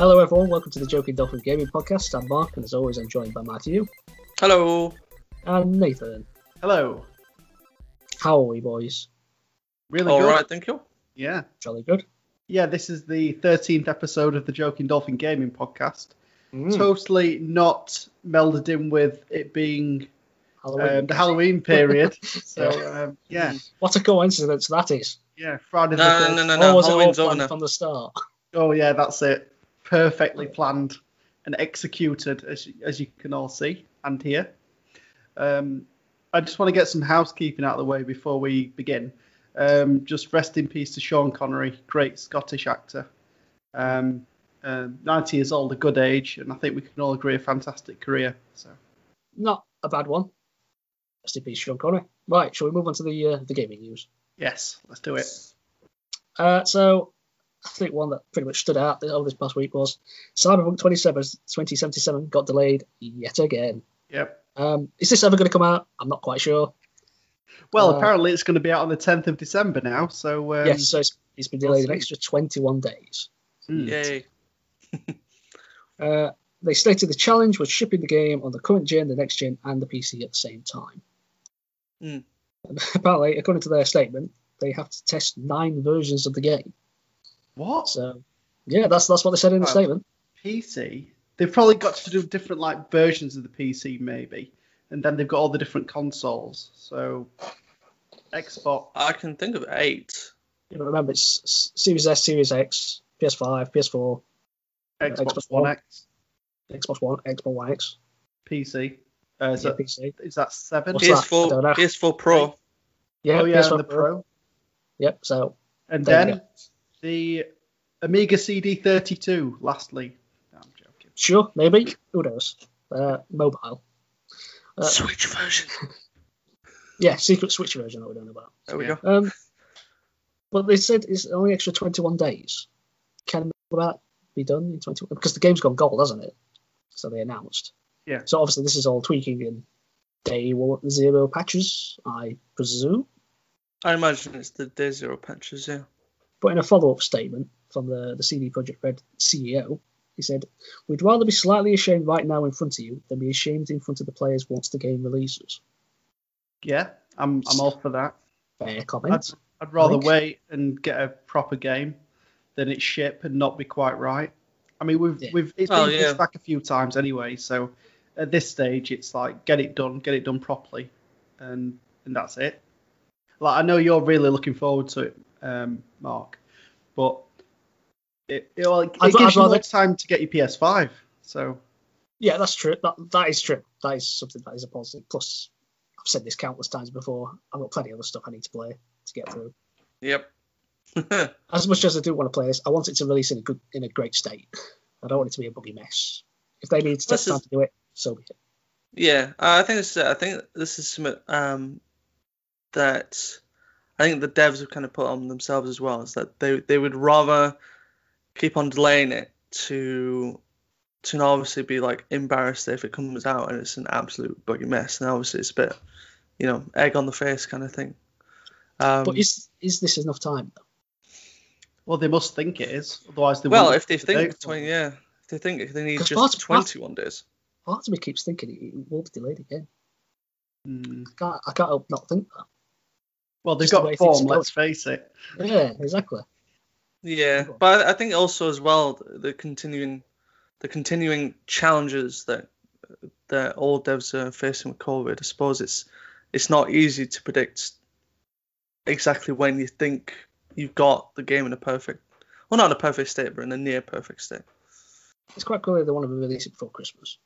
Hello, everyone. Welcome to the Joking Dolphin Gaming Podcast. I'm Mark, and as always, I'm joined by Matthew Hello. and Nathan. Hello. How are we, boys? Really All good. right, thank you. Yeah. Jolly good. Yeah, this is the 13th episode of the Joking Dolphin Gaming Podcast. Mm. Totally not melded in with it being Halloween. um, the Halloween period. so, um, yeah. What a coincidence that is. Yeah, Friday the No, no, 13th. no, no, or no. was it all Halloween's over planned now. from the start? Oh, yeah, that's it. Perfectly planned and executed, as, as you can all see and hear. Um, I just want to get some housekeeping out of the way before we begin. Um, just rest in peace to Sean Connery, great Scottish actor. Um, uh, 90 years old, a good age, and I think we can all agree a fantastic career. So, Not a bad one. Rest in peace, Sean Connery. Right, shall we move on to the uh, the gaming news? yes, let's do it. Uh, so, I think one that pretty much stood out over this past week was Cyberpunk 27, 2077 got delayed yet again. Yep. Um, is this ever going to come out? I'm not quite sure. Well, Uh, apparently it's going to be out on the 10th of December now. So, um, yes, so it's, it's been delayed an extra 21 days. hmm. Yay. Uh, they stated the challenge was shipping the game on the current gen, the next gen, and the PC at the same time. Hmm. Apparently, according to their statement, they have to test nine versions of the game. What? So, yeah, that's that's what they said in the Wow. statement. PC. They've probably got to do different like versions of the PC maybe, and then they've got all the different consoles. So Xbox. I can think of eight. You know, remember, it's Series S, Series X, PS5, PS4, Xbox Xbox One One. X, Xbox One, Xbox One X, PC. Uh, is, yeah, that, PC. is that seven? What's PS4, don't. PS4 Pro. Yeah, oh yeah, PS4 and the Pro. Yep. So And There then the Amiga CD32. Lastly, No, I'm joking. sure, maybe. Who knows? Uh, mobile. Uh, Switch version. Yeah, secret Switch version that we don't know about. There we Yeah. go. Um, but they said it's only extra 21 days. Can that be done in 21? Because the game's gone gold, hasn't it? So they announced. Yeah. So obviously this is all tweaking in day zero patches, I presume. I imagine it's the day zero patches, yeah. But in a follow-up statement from the, the CD Projekt Red CEO, he said, "We'd rather be slightly ashamed right now in front of you than be ashamed in front of the players once the game releases." Yeah, I'm I'm all for that. Fair I'd, comment. I'd rather wait and get a proper game than it ship and not be quite right. I mean, we've Yeah. we've it's Oh, been yeah. pushed back a few times anyway. So at this stage, it's like get it done, get it done properly, and and that's it. Like I know you're really looking forward to it, um, Mark, but it it, well, it I'd- gives I'd you more rather- time to get your PS5. So Yeah, that's true. That that is true. That is something that is a positive. Plus, I've said this countless times before. I've got plenty of other stuff I need to play to get through. Yep. As much as I do want to play this, I want it to release in a good, in a great state. I don't want it to be a buggy mess. If they need to take time is- to do it, so be it. yeah, I think this. I think this is something um, that I think the devs have kind of put on themselves as well. Is that they they would rather keep on delaying it to to not obviously be like embarrassed if it comes out and it's an absolute buggy mess. And obviously it's a bit, you know, egg on the face kind of thing. Um, But is is this enough time? Though? well, they must think it is, otherwise they well, wouldn't if they put the date think for twenty, yeah, if they think if they need just part- part- twenty-one days. Part of me keeps thinking it, it will be delayed again. Hmm. I can't, I can't help not think that. Well, they've Just the got way things form. Let's face it. Yeah, exactly. Yeah, but I think also as well the continuing the continuing challenges that that all devs are facing with COVID. I suppose it's it's not easy to predict exactly when you think you've got the game in a perfect well not in a perfect state but in a near perfect state. It's quite cool that they want to release it before Christmas.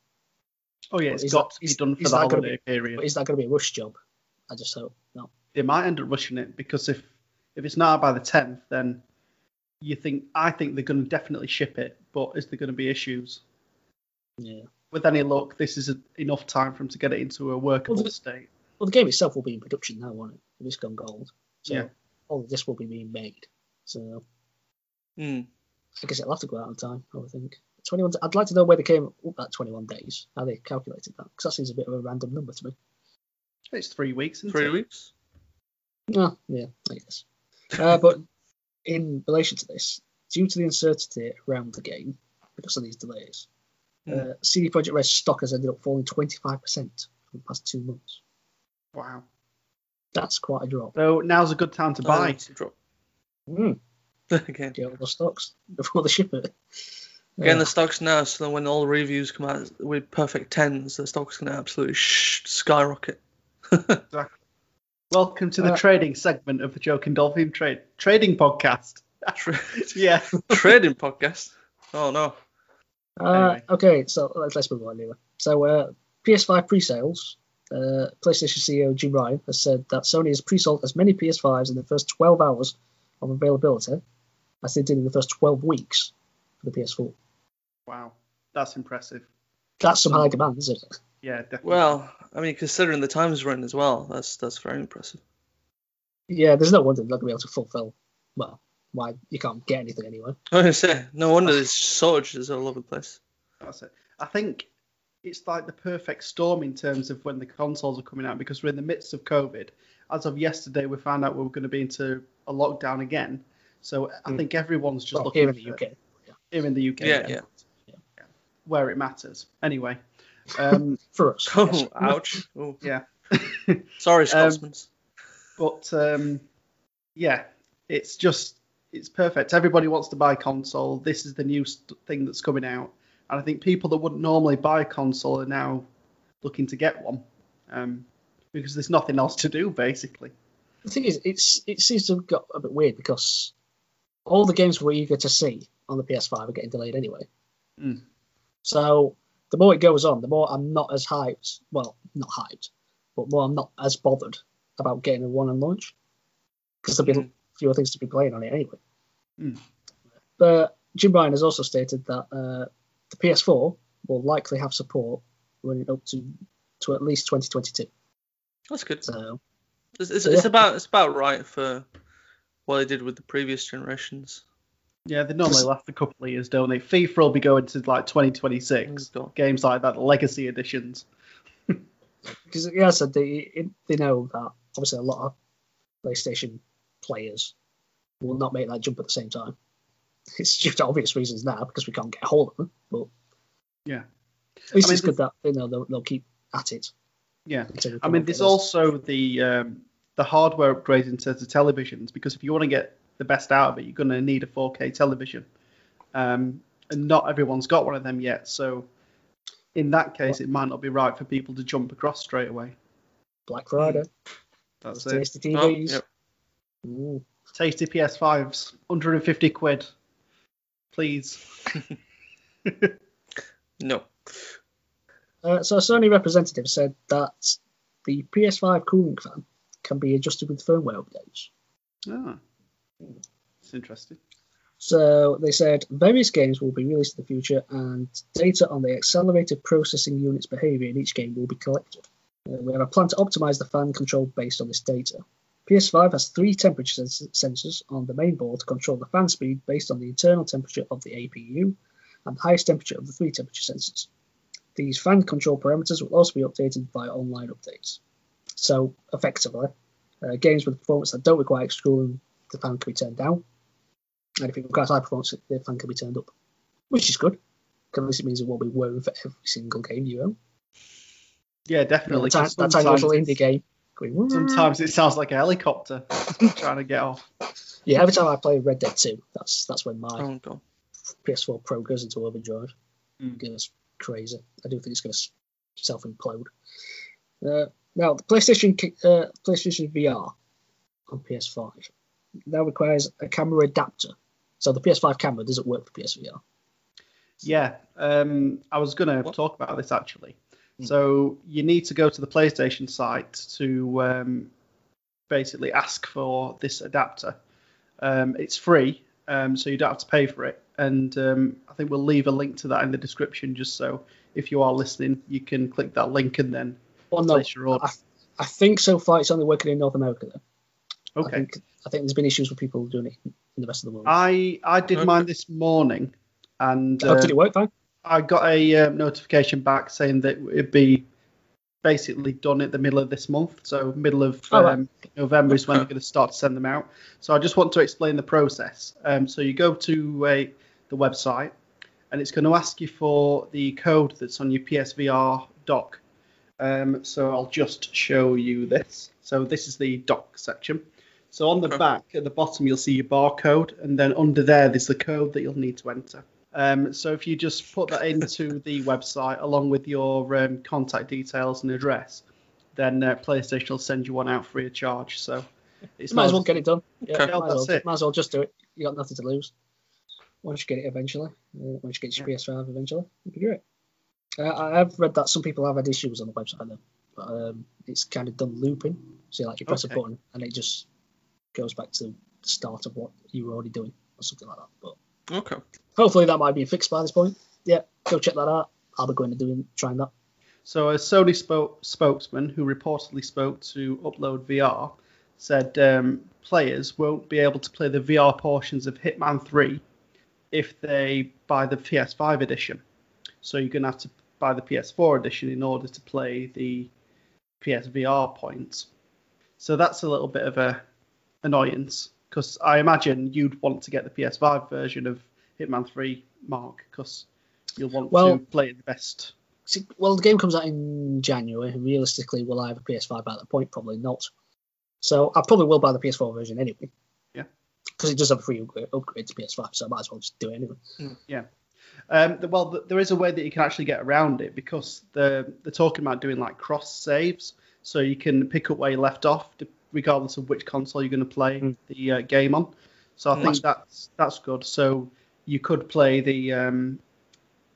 Oh yeah, But it's is got that- to be done for the that gonna period. But is that going to be a rush job? I just hope no. They might end up rushing it because if if it's not by the tenth, then you think I think they're going to definitely ship it. But is there going to be issues? Yeah. With any luck, this is a, enough time for them to get it into a workable Well, the- state. Well, the game itself will be in production now, won't it? It's gone gold. So Yeah. all of this will be being made. So Hmm. I guess it'll have to go out on time, I would think. 21. d- I'd like to know where they came up that 21 days, how they calculated that, because that seems a bit of a random number to me. It's three weeks. Isn't Three it? weeks. Oh, yeah, I guess. Uh, but in relation to this, due to the uncertainty around the game, because of these delays. Hmm. Uh, CD Projekt Red stock has ended up falling 25% for the past two months. Wow. That's quite a drop. So now's a good time to buy. it's a drop. Mm. Again. Get all the stocks before they ship it. Getting Uh, the stocks now, so when all the reviews come out with perfect tens, the stock's gonna absolutely sh- skyrocket. Welcome to the Uh, trading segment of the Joking Dolphin Trade Trading Podcast. Tra- Yeah. trading podcast. Oh no. Uh, Anyway. Okay, so let's, let's move on anyway. So, uh, PS5 pre-sales. Uh, PlayStation CEO Jim Ryan has said that Sony has pre-sold as many PS5s in the first 12 hours of availability as they did in the first 12 weeks for the PS4. Wow. That's impressive. That's some high demand, isn't it? Yeah, definitely. Well, I mean, considering the times we're in as well, that's that's very impressive. Yeah, there's no wonder they're not going to be able to fulfill. Well, why you can't get anything anyway. I was gonna say, no wonder there's shortages all over the place. That's it. I think it's like the perfect storm in terms of when the consoles are coming out because we're in the midst of COVID. As of yesterday, we found out we were going to be into a lockdown again. So I Mm. think everyone's just Well, looking here in the for- UK. Here in the UK, Yeah, yeah. where it matters. Anyway, um, For us. Oh, yes. ouch. Oh. yeah. Sorry, Um, Scotsman. But um, yeah, it's just it's perfect. Everybody wants to buy console. This is the new st- thing that's coming out, and I think people that wouldn't normally buy a console are now looking to get one um, because there's nothing else to do basically. The thing is, it's it seems to have got a bit weird because all the games we're eager to see on the PS5 are getting delayed anyway. Mm. So the more it goes on, the more I'm not as hyped. Well, not hyped, but more I'm not as bothered about getting a one on launch because there'll be Mm. fewer things to be playing on it anyway. Mm. But Jim Ryan has also stated that uh, the PS4 will likely have support running up to to at least 2022. That's good. So It's, it's, So, it's about it's about right for what they did with the previous generations. Yeah, they normally last a couple of years, don't they? FIFA will be going to like 2026. Oh, Games like that, legacy editions. because yeah, I said they they know that obviously a lot of PlayStation players will not make that jump at the same time. It's just obvious reasons now because we can't get a hold of them. But Yeah. at least I mean, it's good that you know they'll, they'll keep at it. Yeah. I mean, there's also the um, the hardware upgrades in terms of televisions because if you want to get the best out of it, you're going to need a 4K television, um, and not everyone's got one of them yet. So, in that case, it might not be right for people to jump across straight away. Black Friday, That's those it. tasty Oh, TVs. yep. Ooh. Tasty PS5s, 150 quid, please. No. Uh, so a Sony representative said that the PS5 cooling fan can be adjusted with firmware updates. Ah, it's interesting. So they said various games will be released in the future, and data on the accelerated processing unit's behavior in each game will be collected. Uh, we have a plan to optimize the fan control based on this data. PS5 has three temperature sens- sensors on the main board to control the fan speed based on the internal temperature of the APU and the highest temperature of the three temperature sensors. These fan control parameters will also be updated via online updates. So, effectively, uh, games with performance that don't require extra cooling, the fan can be turned down. And if it requires high performance, the fan can be turned up, which is good. 'cause At least it means it won't be whirring for every single game you own. Yeah, You know, definitely. that, 'cause time, that tiny sometimes little it's- indie game. Going, Sometimes it sounds like a helicopter trying to get off. Yeah, every time I play Red Dead 2, that's that's when my Oh god. PS4 Pro goes into overdrive. Mm. It goes crazy. I do think it's going to self implode. Uh, now, the PlayStation uh, PlayStation VR on PS5 now requires a camera adapter. So the PS5 camera doesn't work for PSVR. Yeah, um, I was going to talk about this actually. Hmm. So you need to go to the PlayStation site to um, basically ask for this adapter. Um, it's free, um, so you don't have to pay for it. And um, I think we'll leave a link to that in the description, just so if you are listening, you can click that link and then Well, no, place your order. I, I think so far it's only working in North America. Though. I Okay. think, I think there's been issues with people doing it in the rest of the world. I I did Okay. mine this morning, and oh, uh, did it work fine? I got a uh, notification back saying that it'd be basically done at the middle of this month. So middle of Oh, right. um, November is when Okay. they're going to start to send them out. So I just want to explain the process. Um, so you go to a, the website and it's going to ask you for the code that's on your PSVR dock. Um, so I'll just show you this. So this is the dock section. So on the Okay. back at the bottom you'll see your barcode, and then under there there's the code that you'll need to enter. Um, so if you just put that into the website along with your um, contact details and address, then uh, PlayStation will send you one out free of charge. So it's You might as well get it done. Yeah, Okay. might, as That's well, it. might as well just do it. You got nothing to lose. Once you get it eventually, uh, once you get your PS5 eventually, you can do it. Uh, I- I've read that some people have had issues on the website though. But, um, it's kind of done looping. So like you press Okay. a button and it just goes back to the start of what you were already doing or something like that. But Okay. hopefully that might be fixed by this point. Yeah, go check that out. I'll be going to doing trying that. So a Sony spoke, spokesman who reportedly spoke to Upload VR said um, players won't be able to play the VR portions of Hitman 3 if they buy the PS5 edition. So you're going to have to buy the PS4 edition in order to play the PSVR points. So that's a little bit of a annoyance because I imagine you'd want to get the PS5 version of Hitman 3, Mark, because you'll want Well- to play it the best. See, well, the game comes out in January, and realistically, will I have a PS5 by that point? Probably not. So I probably will buy the PS4 version anyway. Yeah. Because it does have a free upgrade, upgrade to PS5, so I might as well just do it anyway. Um, th- well, th- there is a way that you can actually get around it because they're, they're talking about doing like cross saves, so you can pick up where you left off, d- regardless of which console you're going to play Mm. the uh, game on. So I Mm. think that's that's good. So you could play the um,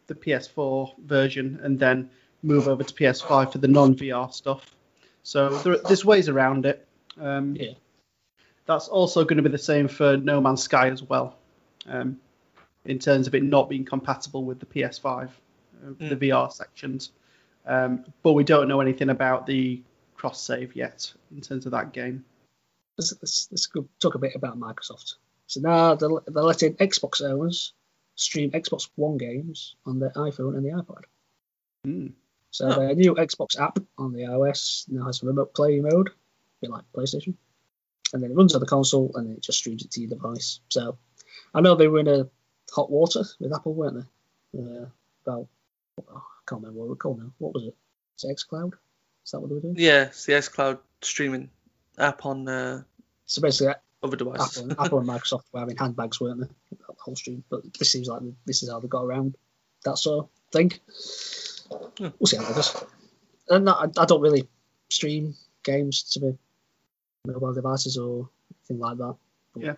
the PS4 version and then move over to PS5 for the non VR stuff. So there, there's ways around it. Um, Yeah. That's also going to be the same for No Man's Sky as well. Um, in terms of it not being compatible with the PS5, uh, the Mm. VR sections. Um, but we don't know anything about the cross save yet in terms of that game. Let's, let's, let's go talk a bit about Microsoft. So now they're, they're letting Xbox owners stream Xbox One games on their iPhone and the iPod. Mm. So Oh. their new Xbox app on the iOS now has a remote play mode, a bit like PlayStation. And then it runs on the console and it just streams it to your device. So I know they were in a hot water with Apple, weren't they? Uh, about, oh, I can't remember what it was called now. What was it? it? Is it xCloud? Is that what they were doing? Yeah, it's the xCloud streaming app on uh, So basically, other devices. Apple, and- Apple and Microsoft were having handbags, weren't they? The whole stream. But this seems like this is how they got around that sort of thing. Hmm. We'll see how it goes. And I, I don't really stream games to the mobile devices or anything like that. Yeah,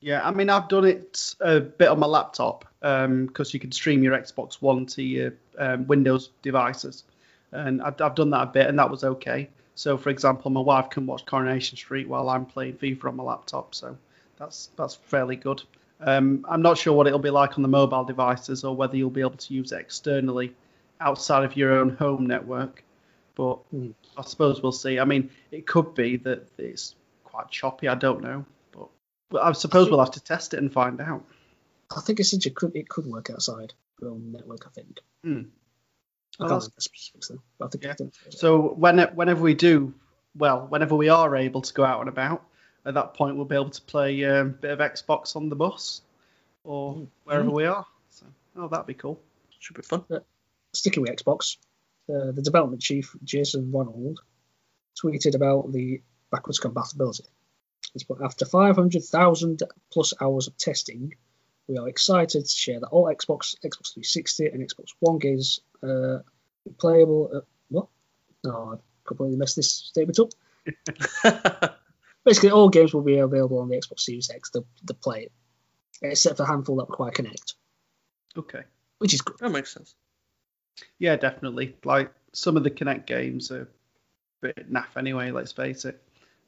Yeah, I mean, I've done it a bit on my laptop because you can stream your Xbox One to your um, Windows devices, and I've, I've done that a bit, and that was okay. So, for example, my wife can watch Coronation Street while I'm playing FIFA on my laptop, so that's that's fairly good. Um, I'm not sure what it'll be like on the mobile devices, or whether you'll be able to use it externally outside of your own home network, but Hmm. I suppose we'll see. I mean, it could be that it's quite choppy. I don't know, but, but I suppose we'll have to test it and find out. I think essentially it could, it could work outside your own network, I think. Hmm. I can't that's- remember specifics though, but I think Yeah. it can. So when, whenever we do, well, whenever we are able to go out and about, at that point we'll be able to play um, a bit of Xbox on the bus or Mm. wherever we are. So, oh, that'd be cool. Should be fun. sticking with Xbox, uh, the development chief Jason Ronald tweeted about the backwards compatibility. He's put after 500,000 plus hours of testing, we are excited to share that all Xbox, Xbox 360, and Xbox One games uh, playable. At, what? No, I completely messed this statement up. Basically, all games will be available on the Xbox Series X the, to play it, except for a handful that require Kinect, Okay. which is good. that makes sense. Yeah, definitely. Like some of the Kinect games are a bit naff anyway. Let's face it.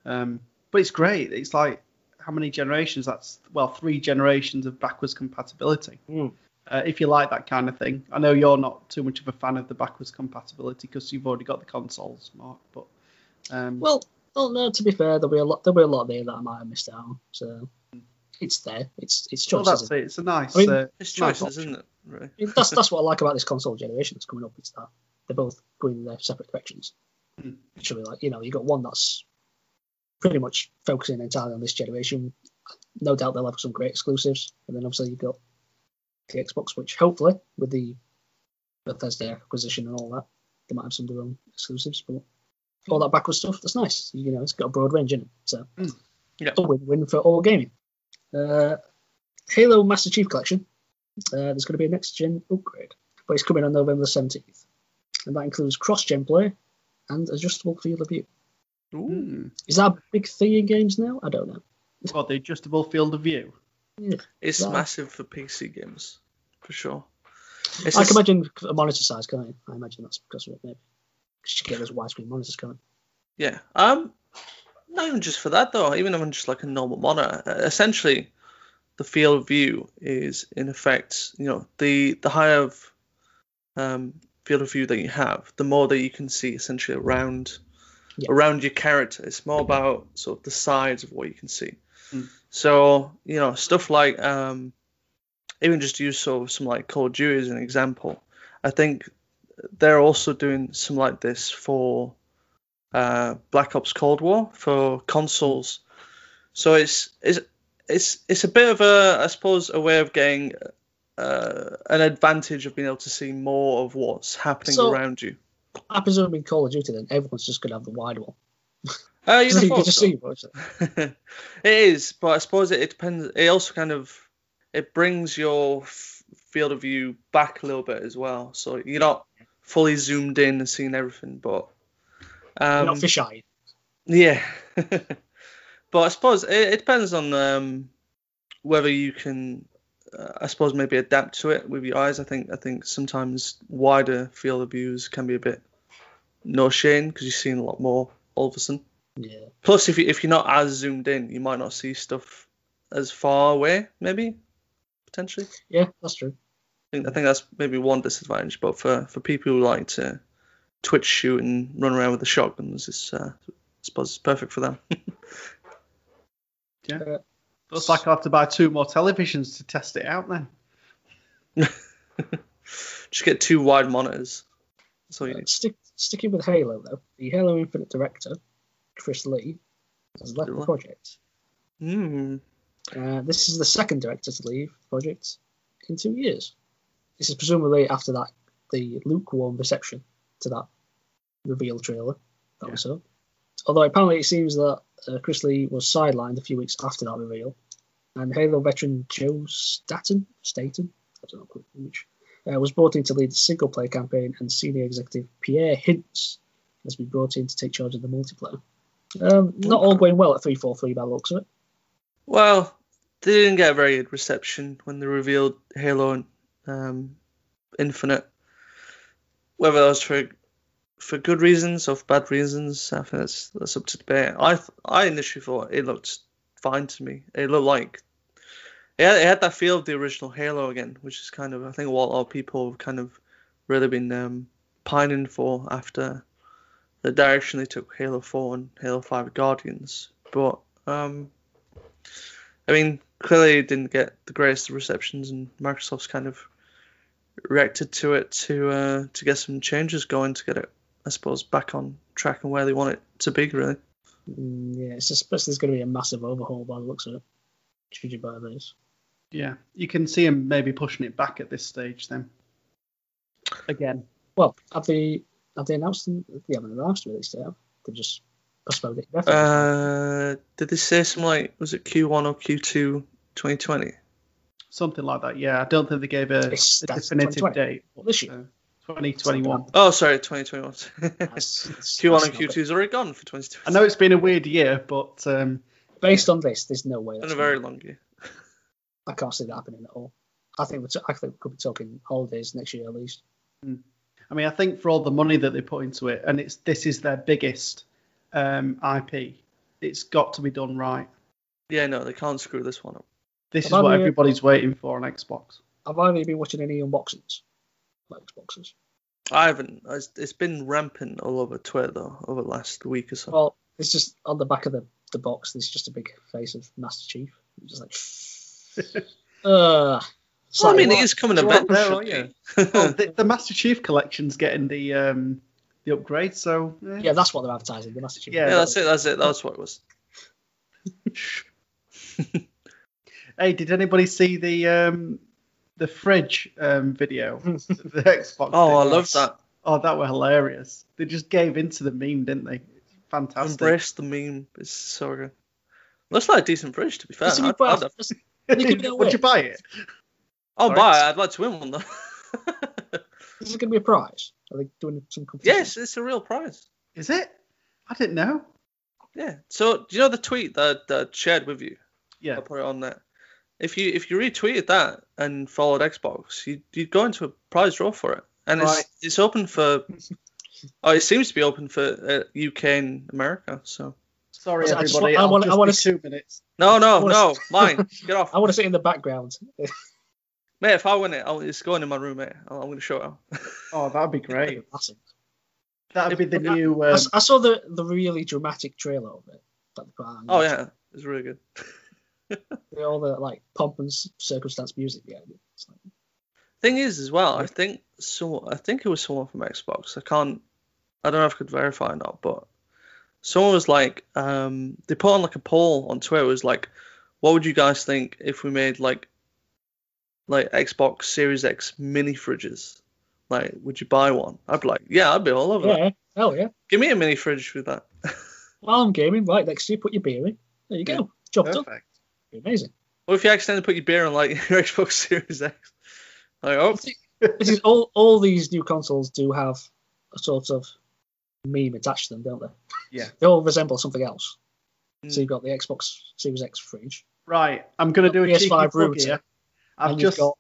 Um, but it's great. It's like how many generations? That's well, three generations of backwards compatibility. Mm. Uh, if you like that kind of thing, I know you're not too much of a fan of the backwards compatibility because you've already got the consoles, Mark. But um, Well, well, no. To be fair, there'll be a lot. There'll be a lot there that I might have missed out. So it's there. It's it's well, choices. that's it. It's a nice. I mean- uh, It's nice choices, option. isn't it? Really? that's that's what I like about this console generation that's coming up. Is that they're both going in their separate directions. Hmm. Literally, like you know, you got one that's pretty much focusing entirely on this generation. No doubt they'll have some great exclusives, and then obviously you've got the Xbox, which hopefully with the Bethesda acquisition and all that, they might have some of their own exclusives. But all that backwards stuff, that's nice. You know, it's got a broad range in it, so Mm. Yeah. a win-win for all gaming. Uh, Halo Master Chief Collection. Uh, there's going to be a next-gen upgrade, but it's coming on November the 17th, and that includes cross-gen play and adjustable field of view. Ooh. Hmm. Is that a big thing in games now? I don't know. Well, the adjustable field of view. Yeah, It's Right. massive for PC games, for sure. It's I just- can imagine a monitor size, can't I? I imagine that's because of it, maybe. Because you get those widescreen monitors coming. Yeah. Um, not even just for that though. Even on just like a normal monitor, uh, essentially, the field of view is in effect, you know, the the higher of, um, field of view that you have, the more that you can see essentially around Yeah. around your character. It's more about sort of the sides of what you can see. Mm. So you know stuff like um, even just use sort of some like Call of Duty as an example. I think they're also doing some like this for uh, Black Ops Cold War for consoles. So it's it's it's it's a bit of a I suppose a way of getting uh, an advantage of being able to see more of what's happening So- around you. I presume in Call of Duty, then everyone's just going to have the wide one. Uh, you'd So have you just so. see it is, but I suppose it, it depends. It also kind of it brings your f- field of view back a little bit as well, so you're not fully zoomed in and seeing everything. But um, not fisheye. yeah, but I suppose it, it depends on um, whether you can. Uh, I suppose maybe adapt to it with your eyes. I think I think sometimes wider field of views can be a bit nauseating because you're seeing a lot more all of a sudden. Yeah. Plus, if you if you're not as zoomed in, you might not see stuff as far away. Maybe potentially. Yeah, that's true. I think I think that's maybe one disadvantage. But for for people who like to twitch shoot and run around with the shotguns, it's uh, I suppose it's perfect for them. Yeah. Uh, Looks like I'll have to buy two more televisions to test it out then. Just get two wide monitors. That's all you Uh, need. stick, sticking with Halo, though, the Halo Infinite director, Chris Lee, has left the project. Hmm. Uh, this is the second director to leave the project in two years. This is presumably after that the lukewarm reception to that reveal trailer that Yeah. we saw. Although apparently it seems that uh, Chris Lee was sidelined a few weeks after that reveal, and Halo veteran Joe Staten, Staten, I don't know which, uh, was brought in to lead the single player campaign, and senior executive Pierre Hintz has been brought in to take charge of the multiplayer. Um, not all going well at 343 by the looks of it. Well, they didn't get a very good reception when they revealed Halo um, Infinite. Whether that was for for good reasons or for bad reasons, I think that's that's up to debate. I I initially thought it looked fine to me. It looked like it had, it had that feel of the original Halo again, which is kind of I think what a lot of people have kind of really been um, pining for after the direction they took Halo 4 and Halo 5 Guardians. But um, I mean, clearly it didn't get the greatest receptions, and Microsoft's kind of reacted to it to uh, to get some changes going to get it, I suppose, back on track and where they want it to be. Really, Mm, yeah, it's especially there's going to be a massive overhaul by the looks of it, judging by this. Yeah, you can see him maybe pushing it back at this stage then. Again. Well, have they have they announced? them- They haven't announced the release date. have they? They've just postponed it. uh, did they say something like was it Q1 or Q2 2020? Something like that, yeah. I don't think they gave a, a definitive date. Well, this year. So, 2021. Oh, sorry, 2021. That's- that's- Q1 and. Q2 is already gone for 2020. I know it's been a weird year, but um, Based on this, there's no way. Been That's a very gonna- long year. I can't see that happening at all. I think we're t- I think we could be talking holidays next year at least. I mean, I think for all the money that they put into it, and it's this is their biggest um, IP, it's got to be done right. Yeah, no, they can't screw this one up. This is Have what I- everybody's waiting for on Xbox. I've either of been watching any unboxings? Like Xboxes. I haven't. It's, it's been rampant all over Twitter though over the last week or so. Well, it's just on the back of the, the box. There's just a big face of Master Chief. It's just like, uh. Well, I mean, more- it is coming you event, are there, aren't you? well, the, the Master Chief collection's getting the um, the upgrade, so eh. Yeah, that's what they're advertising. The Master Chief. Yeah, yeah, that's it. That's it. That's what it was. Hey, did anybody see the um, the fridge um, video, the Xbox. Oh, I love that. Oh, that were hilarious. They just gave into the meme, didn't they? Fantastic. Embrace the meme. It's so good. Looks like a decent fridge, to be fair. It's a new I'd. I'd, It's- They give it away. Would you buy it? I'll Sorry. buy it. I'd like to win one though. This Is it going to be a prize? Are they doing some competition? yes, it's a real prize. Is it? I didn't know. Yeah. So do you know the tweet that that shared with you? Yeah. I'll put it on there. If you if you retweeted that and followed Xbox, you you'd go into a prize draw for it, and Right. it's it's open for. Oh, it seems to be open for uh, UK and America. So Sorry, I everybody. wa- I wanna- I just wanna be two minutes. no, no, wanna no, mine. Get off, I want to sit in the background. mate. If I win it, I'll, it's going in my room, mate. I'm going to show it out. Oh, that'd be great. Massive. That'd be the I- new. I, Um, s- I saw the, the really dramatic trailer of it. that they put out on Oh yeah, it's really good. With all the like pomp and circumstance music behind it. It's like, Thing is, as well, I think so. I think it was someone from Xbox. I can't. I don't know if I could verify or not, but someone was like, um, they put on like a poll on Twitter. It was like, what would you guys think if we made like, like Xbox Series X mini fridges? Like, would you buy one? I'd be like, yeah, I'd be all over that. yeah, hell yeah. Give me a mini fridge with that. While I'm gaming, right next to you, put your beer in. There you go. Job perfect. Be amazing. Or if you accidentally put your beer on like your Xbox Series X, like, oh, This is all. All these new consoles do have a sort of meme attached to them, don't they? Yeah. They all resemble something else. Mm. So you've got the Xbox Series X fridge. Right, I'm going to do a PS5 cheeky plug router, here. I've and just you've got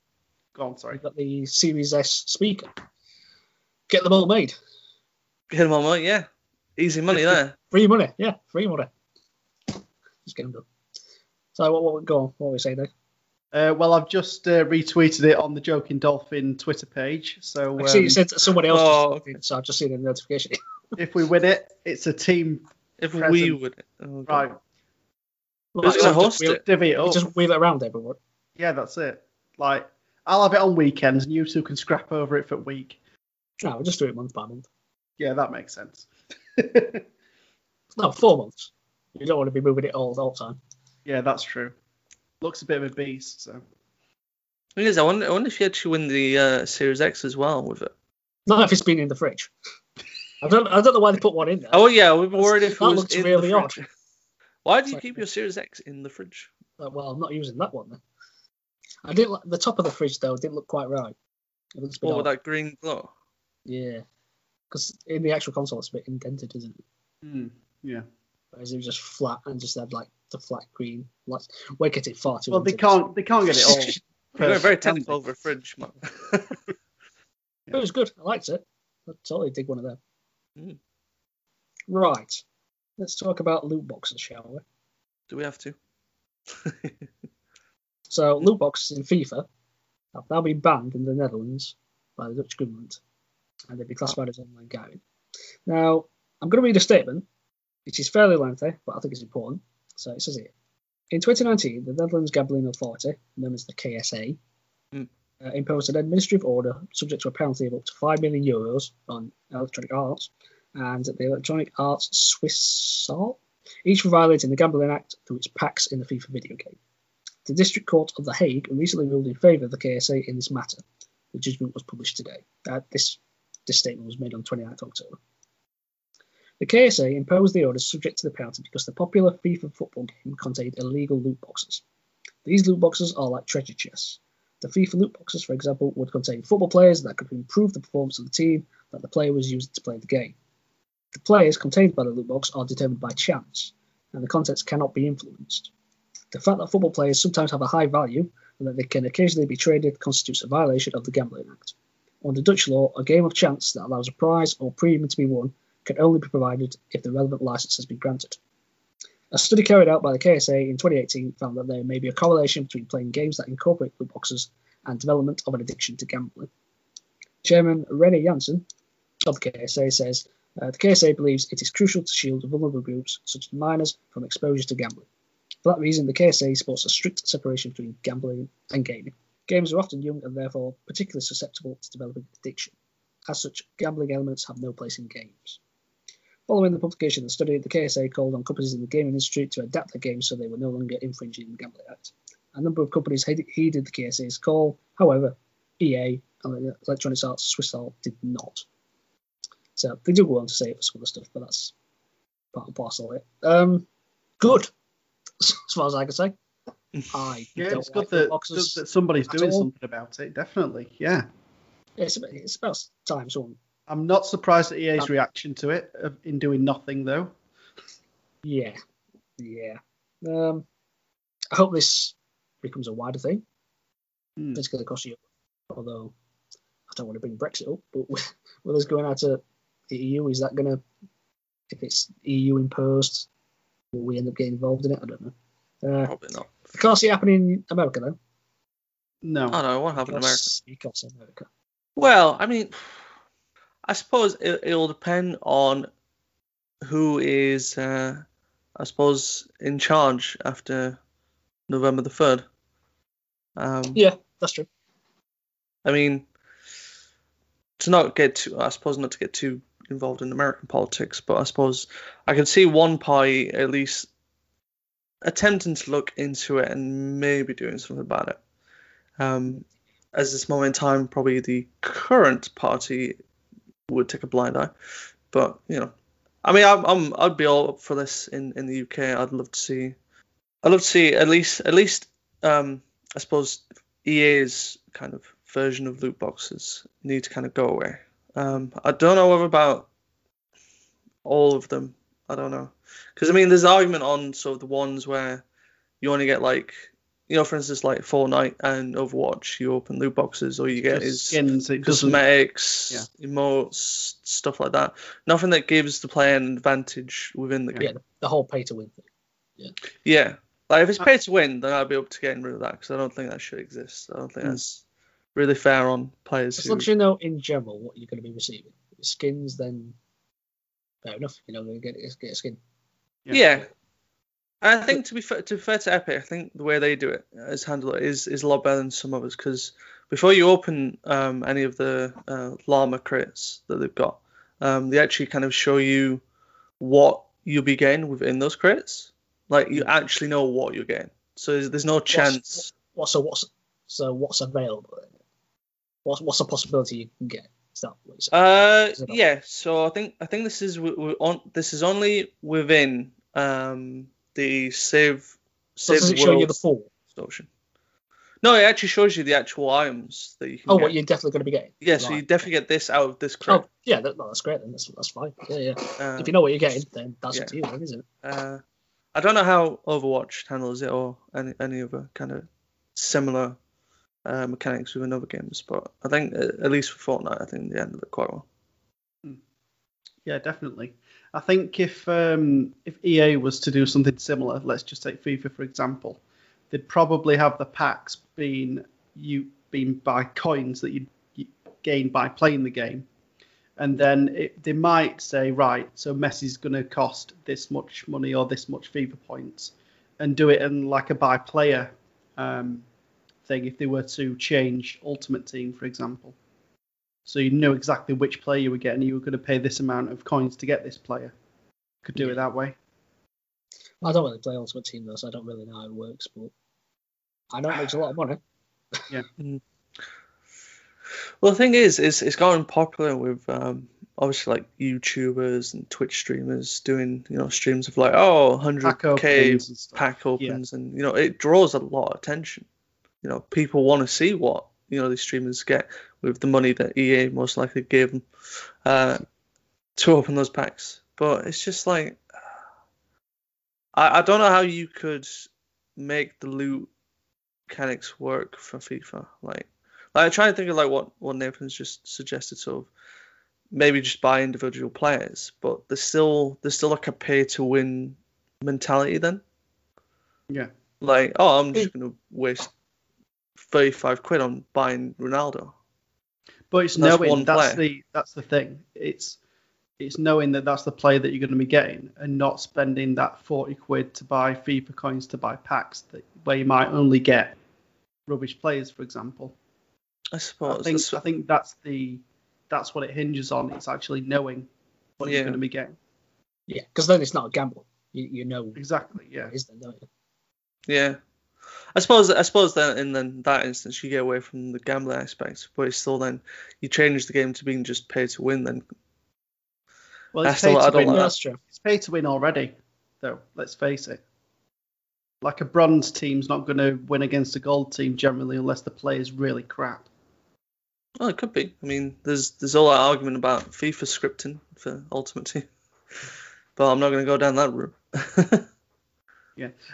go on. Sorry. you've got the Series S speaker. Get them all made. Get them all made, yeah, easy money there. Free money. Yeah, free money. Just get them done. So what? What? Go on. What were we saying there? Uh, well, I've just uh, retweeted it on the Joking Dolphin Twitter page. So I see um, it said somebody else. Oh, just did, so I've just seen a notification. if we win it, it's a team. If we Present. would, oh, Right, Who's Right, gonna host just wheel- it? divvy it up. Just wheel it around everyone. Yeah, that's it. Like, I'll have it on weekends, and you two can scrap over it for a week. No, we'll just do it month by month. Yeah, that makes sense. No, four months. You don't want to be moving it all the time. Yeah, that's true. Looks a bit of a beast. So Thing is, I wonder, I wonder if you actually win the uh, Series X as well with it. Not if it's been in the fridge. I don't. I don't know why they put one in there. Oh yeah, we were worried if it That was looks in really the odd. fridge. Why do you keep your Series X in the fridge? Uh, Well, I'm not using that one then. I didn't. Like, the top of the fridge though didn't look quite right. It looks a bit What with that green glow? Yeah, because in the actual console it's a bit indented, isn't it? hmm, yeah. Whereas it was just flat and just had like the flat green. Like, we're getting far too. Well, they can't. They can't get it all. You're very perfect, can technical they? over a fridge, man. this. It was good. I liked it. I totally dig one of them. Mm. Right. Let's talk about loot boxes, shall we? do we have to? So loot boxes in FIFA have now been banned in the Netherlands by the Dutch government, and they'll be classified as online gaming. Now, I'm going to read a statement, which is fairly lengthy, but I think it's important. So it says here. In 2019, the Netherlands Gambling Authority, known as the KSA, Hmm. uh, imposed an administrative order subject to a penalty of up to 5 million euros on Electronic Arts and the Electronic Arts Swiss Sàrl, each for violating the Gambling Act through its packs in the FIFA video game. The District Court of The Hague recently ruled in favour of the KSA in this matter. The judgment was published today. Uh, this, this statement was made on 29th October. The KSA imposed the orders subject to the penalty because the popular FIFA football game contained illegal loot boxes. These loot boxes are like treasure chests. The FIFA loot boxes, for example, would contain football players that could improve the performance of the team that the player was using to play the game. The players contained by the loot box are determined by chance, and the contents cannot be influenced. The fact that football players sometimes have a high value and that they can occasionally be traded constitutes a violation of the Gambling Act. Under Dutch law, a game of chance that allows a prize or premium to be won can only be provided if the relevant license has been granted. A study carried out by the KSA in 2018 found that there may be a correlation between playing games that incorporate loot boxes and development of an addiction to gambling. Chairman René Jansen of the KSA says uh, the KSA believes it is crucial to shield vulnerable groups such as minors from exposure to gambling. For that reason, the KSA supports a strict separation between gambling and gaming. Gamers are often young and therefore particularly susceptible to developing addiction. As such, gambling elements have no place in games. Following the publication of the study, the KSA called on companies in the gaming industry to adapt their games so they were no longer infringing the Gambling Act. A number of companies heeded the KSA's call. However, EA and Electronic Arts Swiss Sàrl did not. So they do go on to say it for some other stuff, but that's part and parcel of it. Um, good, as far as I can say. I Yeah, don't it's good that, boxes. that somebody's doing all. something about it. Definitely, yeah. It's, it's about time someone. I'm not surprised at EA's Um, reaction to it in doing nothing though. Yeah, yeah. Um, I hope this becomes a wider thing. Hmm. It's going to cost you. Although I don't want to bring Brexit up, but with, with us going out to the EU, is that going to, if it's EU imposed, will we end up getting involved in it? I don't know. Uh, Probably not. I can't see it happening in America though. No. I don't know what happened in America. You can't say America. Well, I mean, I suppose it, it'll depend on who is, uh, I suppose, in charge after November the third. Um, Yeah, that's true. I mean, to not get too, I suppose, not to get too involved in American politics, but I suppose I can see one party at least attempting to look into it and maybe doing something about it. Um, as this moment in time, probably the current party would take a blind eye, but you know, I mean, I'm, I'm I'd be all up for this in, in the UK. I'd love to see, I'd love to see at least at least um, I suppose EA's kind of version of loot boxes need to kind of go away. Um, I don't know about all of them. I don't know because I mean, there's argument on sort of the ones where you only get like, you know, for instance, like Fortnite and Overwatch, you open loot boxes or you get Just is skins. It doesn't. cosmetics, emotes, stuff like that. Nothing that gives the player an advantage within the game. Yeah, the, the whole pay to win thing. Yeah. Like if it's Uh, pay to win, then I'd be up to getting rid of that because I don't think that should exist. I don't think Hmm. that's really fair on players As who. long as you know in general what you're going to be receiving. Skins, then fair enough. You're not going to get, get a skin. Yeah. I think to be fair, to be fair to Epic, I think the way they do it as handle it is is a lot better than some others because before you open um, any of the uh, llama crates that they've got, um, they actually kind of show you what you'll be getting within those crates. Like you actually know what you're getting, so there's, there's no chance. What so what's so what's available? What's what's a possibility you can get? Is that what? Uh, Is it not? yeah. So I think I think this is on this is only within um the save so save does the it show you the full? distortion. No, it actually shows you the actual items that you can Oh, get. what you're definitely going to be getting? Yeah, so you definitely get this out of this crate. Oh, yeah, that, no, that's great. Then that's that's fine. Yeah, yeah. Uh, if you know what you're getting, then that's yeah. up to you, then, isn't it? uh, I don't know how Overwatch handles it or any any other kind of similar uh, mechanics within other games, but I think uh, at least for Fortnite, I think they handled it quite well. Yeah, definitely. I think if um, if EA was to do something similar, let's just take FIFA for example, they'd probably have the packs being you being by coins that you, you gain by playing the game, and then it, they might say right, so Messi's going to cost this much money or this much FIFA points, and do it in like a by player um, thing if they were to change Ultimate Team, for example. So you know exactly which player you were getting. You were going to pay this amount of coins to get this player. Could do Yeah. it that way. I don't really play Ultimate Team though, so I don't really know how it works. But I know it makes a lot of money. Yeah. Well, the thing is, is it's gotten popular with um, obviously like YouTubers and Twitch streamers doing you know streams of like oh 100k openings and pack opens and you know it draws a lot of attention. You know people want to see what you know these streamers get with the money that EA most likely gave them uh, to open those packs. But it's just like I, I don't know how you could make the loot mechanics work for FIFA. Like, like I try to think of like what what Nathan's just suggested, sort of maybe just buy individual players, but there's still there's still like a pay to win mentality then. Yeah. Like, oh, I'm just gonna waste thirty five quid on buying Ronaldo. But it's That's knowing one that's player. the that's the thing. It's it's knowing that that's the player that you're going to be getting, and not spending that forty quid to buy FIFA coins to buy packs that where you might only get rubbish players, for example. I I suppose. think that's- I think that's the that's what it hinges on. It's actually knowing what Yeah. you're going to be getting. Yeah, because then it's not a gamble. You, you know Exactly. Yeah. it is then, don't you? Yeah. I suppose I suppose that in then that instance you get away from the gambling aspect, but it's still then you change the game to being just pay to win. Then Well, it's pay to win. like. That's true. It's pay to win already, though. Let's face it. Like a bronze team's not going to win against a gold team generally unless the player's really crap. well, it could be. I mean, there's there's all that argument about FIFA scripting for Ultimate Team, but I'm not going to go down that route.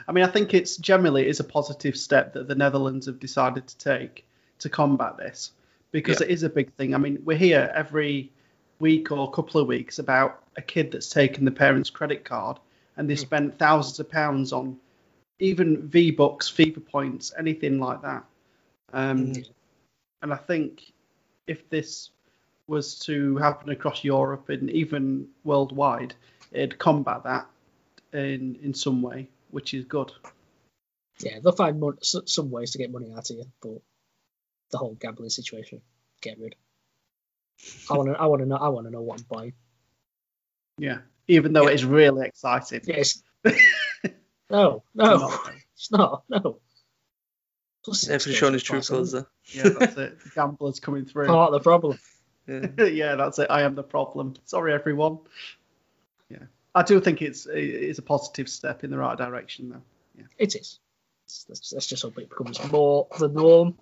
I mean, I think it's generally is a positive step that the Netherlands have decided to take to combat this because Yeah. it is a big thing. I mean, we're here every week or couple of weeks about a kid that's taken the parent's credit card and they Mm. spent thousands of pounds on even V Bucks, FIFA points, anything like that. Um, Mm. And I think if this was to happen across Europe and even worldwide, it'd combat that in in some way, which is good. Yeah, they'll find mon- s- some ways to get money out of you, but the whole gambling situation, get rid. I want to. I want to know. I want to know what I'm buying. Yeah. Even though Yeah. it's really exciting. Yes. no, no, Not- it's not. No. Plus, yeah, for showing his true colours there. Yeah, that's it. Gamblers coming through. Part of the problem. Yeah. yeah, that's it. I am the problem. Sorry, everyone. Yeah. I do think it's it's a positive step in the right direction, though. Yeah. It is. Let's, let's just hope it becomes more the norm.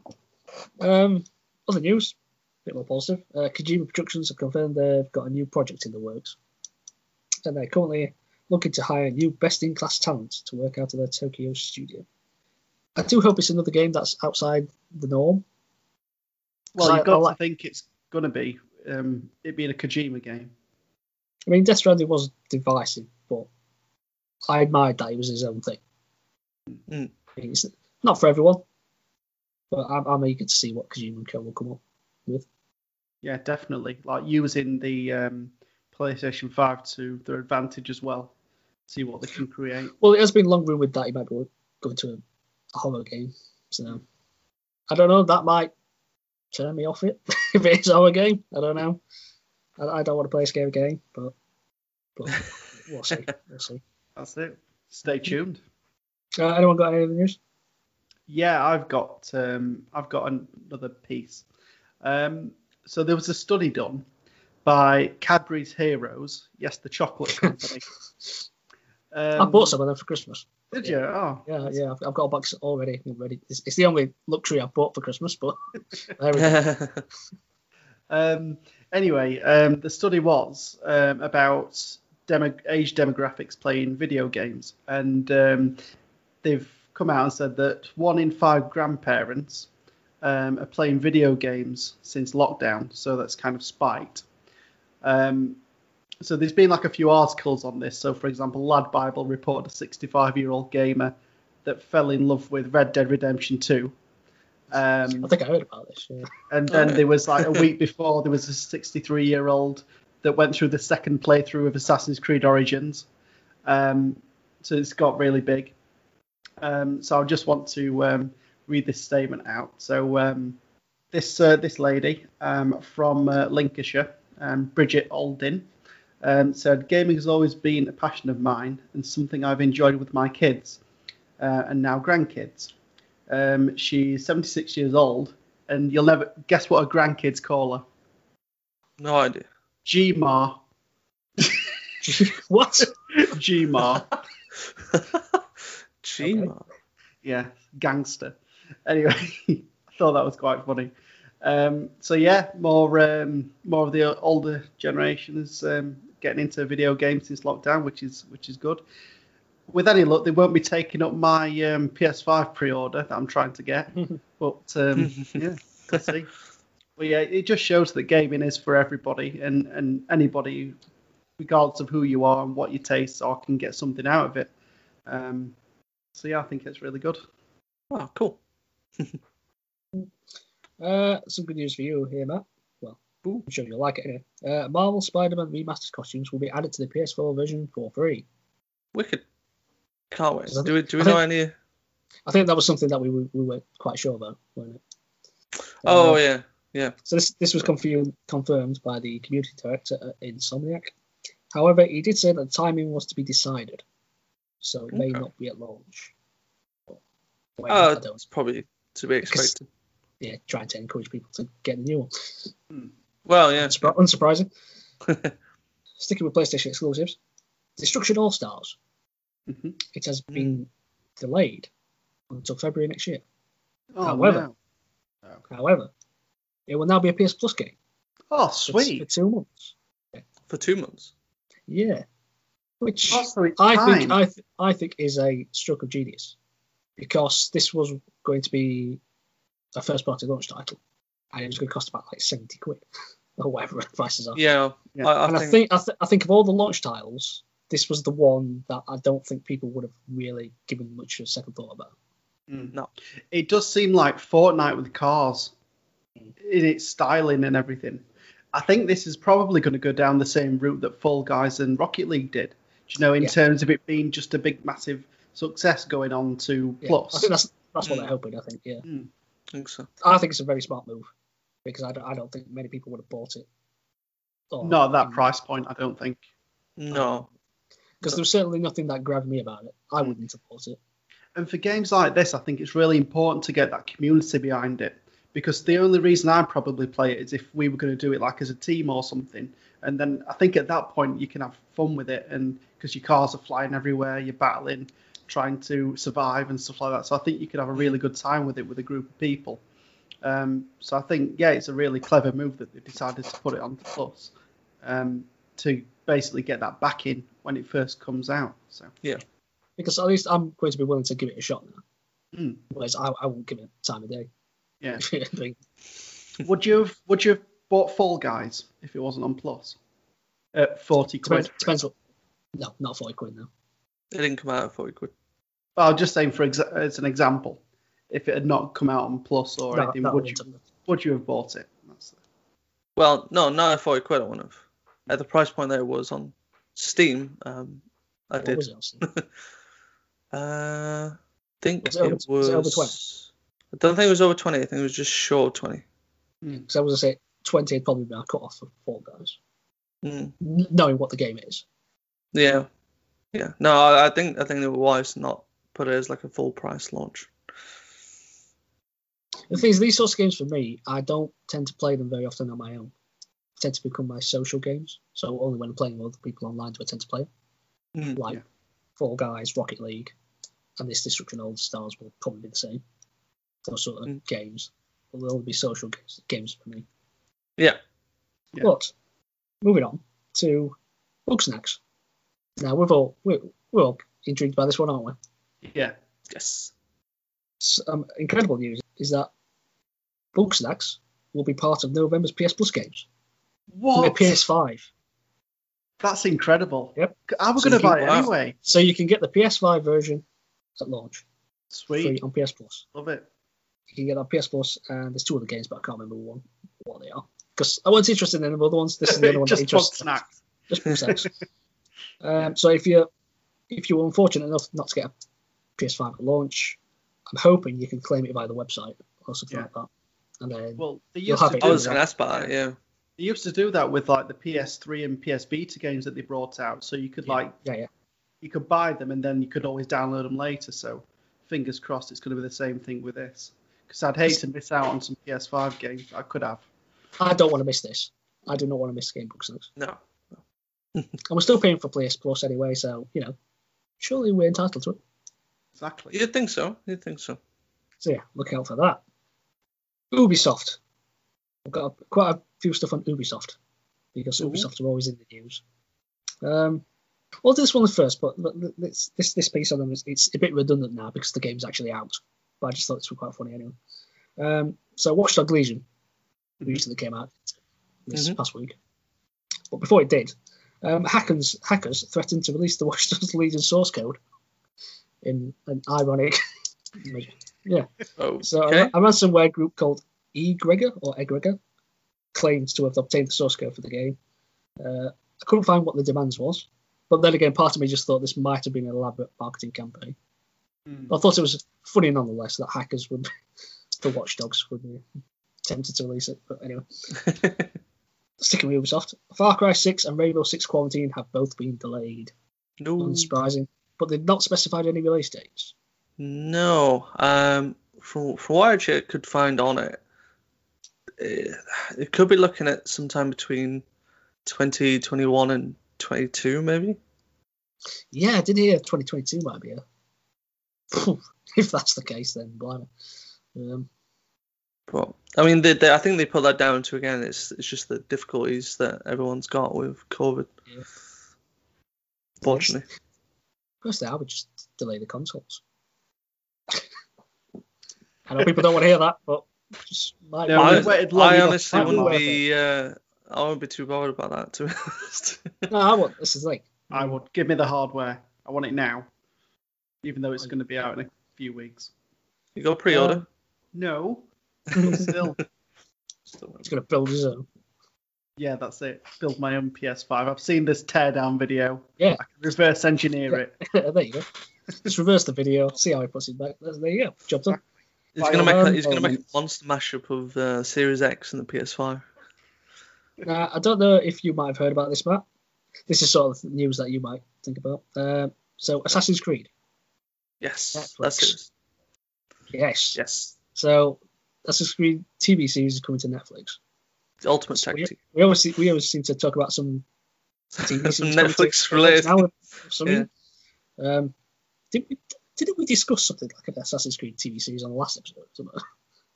Um, other news, a bit more positive. Uh, Kojima Productions have confirmed they've got a new project in the works, and they're currently looking to hire new best-in-class talent to work out of their Tokyo studio. I do hope it's another game that's outside the norm. Well, I- you've got I like- to think it's going to be um, it being a Kojima game. I mean, Death Stranding was divisive, but I admired that it was his own thing. Mm. It's not for everyone, but I'm, I'm eager to see what Kojima and Co will come up with. Yeah, definitely. Like using the um, PlayStation 5 to their advantage as well. See what they can create. Well, it has been long rumored that he might be going to a, horror game. So I don't know. That might turn me off it if it is a horror game. I don't know. I, I don't want to play a scary game, but but we'll see. We'll see. That's it. Stay tuned. Uh, anyone got any other news? Yeah, I've got um, I've got another piece. Um, so there was a study done by Cadbury's Heroes. Yes, the chocolate company. Um, I bought some of them for Christmas. Did you? Oh, Yeah, yeah. I've, I've got a box already. I'm ready. It's, it's the only luxury I've bought for Christmas, but there we go. Um, anyway, um, the study was um, about demo- age demographics playing video games, and um, they've come out and said that one in five grandparents um, are playing video games since lockdown, so that's kind of spiked. Um, so there's been like a few articles on this. So, for example, Lad Bible reported a 65 year old gamer that fell in love with Red Dead Redemption 2. Um, I think I heard about this. Yeah. and then there was like a week before, there was a 63 year old that went through the second playthrough of Assassin's Creed Origins. Um, so it's got really big. Um, so I just want to um, read this statement out. So um, this uh, this lady um, from uh, Lincolnshire, um, Bridget Aldin, um, said, "Gaming has always been a passion of mine and something I've enjoyed with my kids uh, and now grandkids." Um, she's 76 years old, and you'll never guess what her grandkids call her. no idea. Gma. what? Gma. Gee, yeah, gangster. Anyway, I thought that was quite funny. Um, so yeah, more um, more of the older generation is um, getting into video games since lockdown, which is which is good. With any luck, they won't be taking up my um, PS5 pre-order that I'm trying to get. but um, yeah, let's see. But yeah, it just shows that gaming is for everybody, and and anybody, regardless of who you are and what your tastes are, can get something out of it. Um, so yeah, I think it's really good. Oh, cool. Uh, some good news for you here, Matt. Well, I'm sure you'll like it anyway. Uh, Marvel Spider-Man remastered costumes will be added to the PS4 version for free. Wicked. Can't wait. Do we, do we I know think- any? I think that was something that we were, we weren't quite sure about, weren't it? Oh, Uh, yeah. Yeah. So this this was confirmed confirmed by the community director at Insomniac. However, he did say that the timing was to be decided, so it may Okay. not be at launch. Well, Oh, I don't. it's probably to be Because- expected. Yeah, trying to encourage people to get the new one. Well, yeah. Unsurpri- unsurprising. Sticking with PlayStation exclusives, Destruction All Stars. Mhm. It has been delayed until February next year. Oh, However- no. However, it will now be a PS Plus game Oh, sweet. for two months. For two months. Yeah, which Also, I time. think I, th- I think is a stroke of genius because this was going to be a first party launch title and it was going to cost about like 70 quid or whatever the prices are. Yeah. Yeah. I, I and think, I think I, th- I think of all the launch titles, this was the one that I don't think people would have really given much of a second thought about. Mm. No. It does seem like Fortnite with cars in its styling and everything. I think this is probably going to go down the same route that Fall Guys and Rocket League did. Do you know, in Yeah. terms of it being just a big, massive success going on to Yeah, Plus? I think that's that's what Mm. they're hoping. I think yeah, I think so. I think it's a very smart move because I don't, I don't think many people would have bought it. Or- Not at that price point, I don't think. No. Because there was certainly nothing that grabbed me about it. I wouldn't support it. And for games like this, I think it's really important to get that community behind it. Because the only reason I'd probably play it is if we were going to do it like as a team or something. And then I think at that point you can have fun with it, and because your cars are flying everywhere, you're battling, trying to survive and stuff like that. So I think you could have a really good time with it with a group of people. Um, so I think yeah, it's a really clever move that they decided to put it on the Plus um, to basically get that back in when it first comes out. So yeah, Because at least I'm going to be willing to give it a shot now. Mm. Whereas I, I won't give it time of day. yeah. Would you have Would you have bought Fall Guys if it wasn't on Plus? At forty quid. depends, depends what. No, not 40 quid now. It didn't come out at 40 quid. Well, I'm just saying for exa- as an example, if it had not come out on Plus or No, anything, would you wouldn't have. Would you have bought it? That's the- Well, no, not at 40 quid, I wouldn't have. At the price point that it was on Steam, um, I What did. was? Uh, think Was it over- it was it over 20? I don't think it was over 20. I think it was just short 20. Because I was to say 20 had probably been our cut off for Fall Guys, Mm. N- knowing what the game is. Yeah, yeah. No, I, I think I think they were wise to not put it as like a full price launch. The thing is, these sorts of games for me, I don't tend to play them very often on my own. Tend to become my social games. So only when I'm playing with other people online do I tend to play. Mm. Like Yeah. Fall Guys, Rocket League, and this Destruction of All the Stars will probably be the same. Those sort of Mm. games. Will they'll be social games, games for me. Yeah. Yeah. But moving on to Bugsnax. Now we've all we're, we're all intrigued by this one, aren't we? Yeah. Yes. Some incredible news is that Bugsnax will be part of November's PS Plus games. For the What? PS5. That's incredible. Yep. I was So going to buy it wow. anyway. So you can get the PS5 version at launch free Sweet. on PS Plus. Love it. You can get it on PS Plus, and there's two other games, but I can't remember one what they are. Because I wasn't interested in the other ones. This is the only one that Just bug interests me. snacks. Just Bugsnax. um, so if you're if you were unfortunate enough not to get a PS5 at launch, I'm hoping you can claim it via the website or something Yeah. like that. And then Well, they You'll have to it I do was that. going to ask about that. Yeah. They used to do that with like the PS3 and PS Vita games that they brought out. So you could Yeah. like yeah, yeah. you could buy them and then you could always download them later. So fingers crossed it's going to be the same thing with this. Because I'd hate to miss out on some PS5 games I could have. I don't want to miss this. I do not want to miss Game Bugsnax. No. And we're still paying for PS Plus anyway, so you know, surely we're entitled to it. Exactly. You'd think so. You'd think so. So yeah, look out for that. Ubisoft. I've got a, quite a few stuff on Ubisoft because Ooh. Ubisoft are always in the news. Um, we'll do this one first, but this this, this piece on them is it's a bit redundant now because the game's actually out. But I just thought this was quite funny anyway. Um, so Watchdog Legion recently came out this Mhm. past week, but before it did, um, hackers hackers threatened to release the Watchdog Legion source code in an ironic. yeah. Oh, So okay. a, a ransomware group called eGregor or Egregor claims to have obtained the source code for the game. Uh, I couldn't find what the demands was, but then again, part of me just thought this might have been an elaborate marketing campaign. Mm. I thought it was funny nonetheless that hackers would, the watchdogs would be tempted to release it. But anyway, sticking with Ubisoft, Far Cry 6 and Rainbow Six Quarantine have both been delayed. no. Unsurprising, but they've not specified any release dates. No. Um, from from what I could find on it, it, could be looking at sometime between 2021 and 22, maybe. Yeah, I did hear 2022 might be a. if that's the case, then blimey. Um, But I mean, they, they, I think they put that down to again. It's it's just the difficulties that everyone's got with COVID. Yeah. Fortunately, personally, I would just delay the consoles. I know people don't want to hear that, but just might No, I, we've I honestly wouldn't be. Uh, I wouldn't be too bothered about that. To be honest. No, I want. This is like I mm. would give me the hardware. I want it now, even though it's going to be out in a uh, few weeks. you got pre-order. Uh, no, but still. it's going to build his own. Yeah, that's it. Build my own PS5. I've seen this teardown video. Yeah. I can reverse engineer it. there you go. Just reverse the video, see how he puts it back. There you go. Job done. He's gonna make. A, he's gonna make a monster mashup of uh, Series X and the PS5. Uh, I don't know if you might have heard about this, Matt. This is sort of news that you might think about. Um, so, Assassin's Creed. Yes, Netflix. that's it. Yes. Yes, So, Assassin's Creed TV series is coming to Netflix. the Ultimate So we, we always we always seem to talk about some TV Some series coming to Netflix related. now reason. Um, did we didn't we discuss something like an Assassin's Creed TV series on the last episode? or something?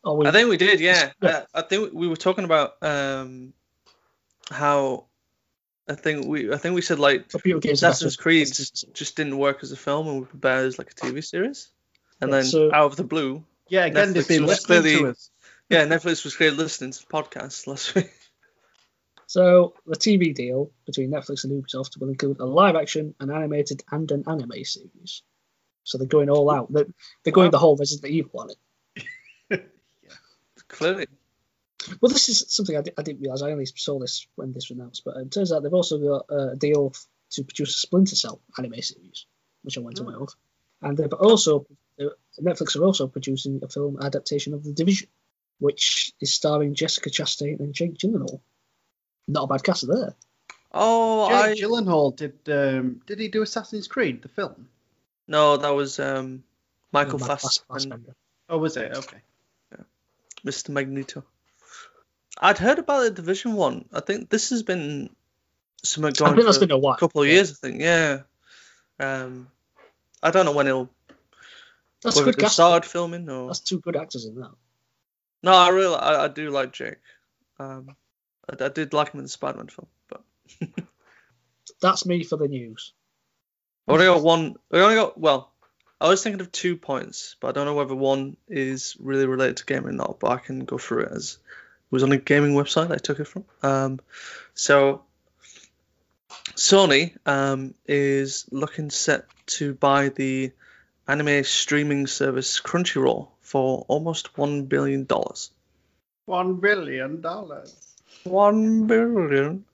Or we, I think we did. Yeah, Yeah. Uh, I think we were talking about um, how. I think we. I think we said like computer games are Assassin's Creed just didn't work as a film and would be better as like a TV series. And Yeah, then so- out of the blue, Yeah, again, they've Netflix been was listening clearly- to us. yeah, Netflix was clearly listening to the podcast last week. So the TV deal between Netflix and Ubisoft will include a live action, an animated, and an anime series. So they're going all out. They're, they're going the whole Resident Evil on it. yeah, Clearly, Well, this is something I, di- I didn't realize. I only saw this when this was announced, but it turns out they've also got uh, a deal f- to produce a Splinter Cell anime series, which I went aware of. And they've also uh, Netflix are also producing a film adaptation of The Division, which is starring Jessica Chastain and Jake Gyllenhaal. Not a bad cast there. oh, I Jake Gyllenhaal did. Um, did he do Assassin's Creed the film? No, that was um, Michael Ma- Fassbender. Oh, was it? Okay. Mr. Magneto. I'd heard about the Division one. I think this has been something I going think that's for been a while. couple of years. I think, yeah. Um, I don't know when it'll That's good it started filming or That's two good actors in that. no. I really, I, I do like Jake. Um, I, I did like him in the Spider-Man film, but That's me for the news. I only got one. I only got well. I was thinking of two points, but I don't know whether one is really related to gaming or not. But I can go through it as it was on a gaming website I took it from. Um, so Sony um, is looking set to buy the anime streaming service Crunchyroll for almost one billion dollars. One billion dollars. One billion.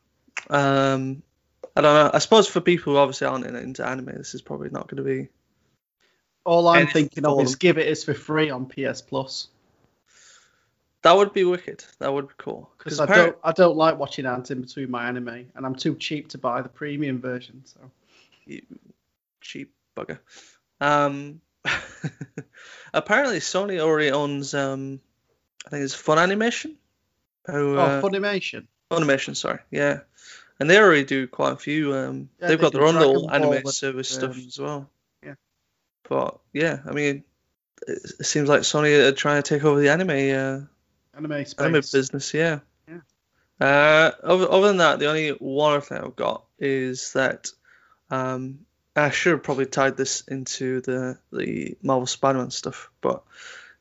Um, I don't know. I suppose for people who obviously aren't into anime, this is probably not going to be All I'm thinking of is give it is for free on PS Plus That would be wicked. That would be cool. because I don't I don't like watching ads in between my anime, and I'm too cheap to buy the premium version. So you cheap bugger. Um, apparently Sony already owns um, I think it's Fun Animation. Who, oh, uh, Funimation. Funimation, sorry, yeah, and they already do quite a few. Um, Yeah, they've they got their own little anime with, service stuff um, as well. yeah. but yeah, I mean, it, it seems like Sony are trying to take over the anime uh, Anime space. anime business. Yeah. Yeah. Uh, other, other than that, the only one thing I've got is that um, I should have probably tied this into the the Marvel Spider-Man stuff, but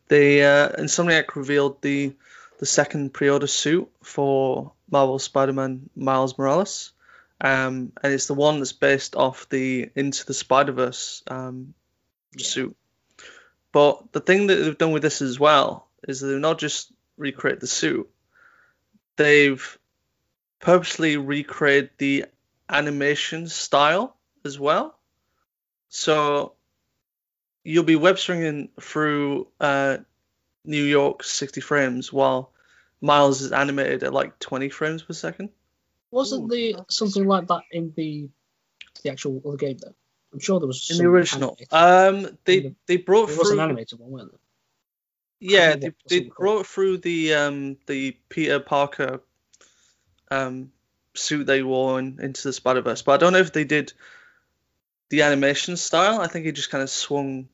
they uh, Insomniac revealed the the second pre-order suit for Marvel Spider-Man Miles Morales, um, and it's the one that's based off the Into the Spider-Verse um, Yeah. suit. But the thing that they've done with this as well is they've not just recreated the suit, they've purposely recreated the animation style as well. So you'll be web swinging through uh, New York 60 frames while Miles is animated at like 20 frames per second. Wasn't Ooh, the that's something like that in the the actual other game though? I'm sure there was in the original. animated- Um, they In they brought there was an through. animated one, weren't there? Yeah, they, they brought through the um the Peter Parker um suit they wore in, into the Spider Verse, but I don't know if they did the animation style. I think he just kind of swung.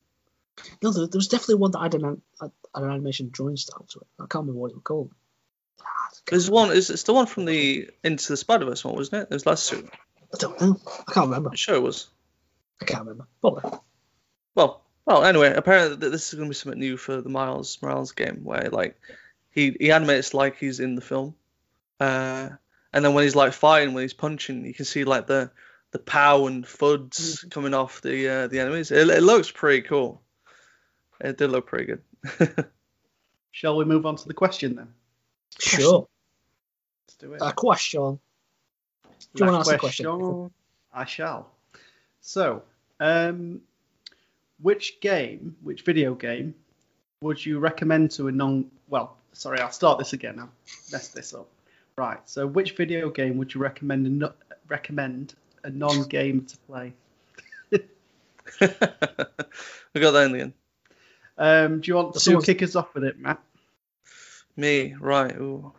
No, there, there was definitely one that had an, an, had an animation drawing style to it. I can't remember what it was called. I There's one. Is it's the one from the Into the Spider Verse one, wasn't it? It was last suit. I don't know. I can't remember. I'm sure it was. I can't remember. Probably. Well, well. Anyway, apparently this is going to be something new for the Miles Morales game, where like he he animates like he's in the film, uh, and then when he's like fighting, when he's punching, you can see like the the pow and fuds Mhm. coming off the uh, the enemies. It, it looks pretty cool. It did look pretty good. Shall we move on to the question then? Sure. Let's do it. A question. Do you want to ask the question? I shall. So, um, which game, which video game, would you recommend to a non? Well, sorry, I'll start this again. I've messed this up. Right. So, which video game would you recommend a no, recommend a non-game to play? we got that in the end. Um, do you want to Someone's- kick us off with it, Matt? Me, right. Ooh.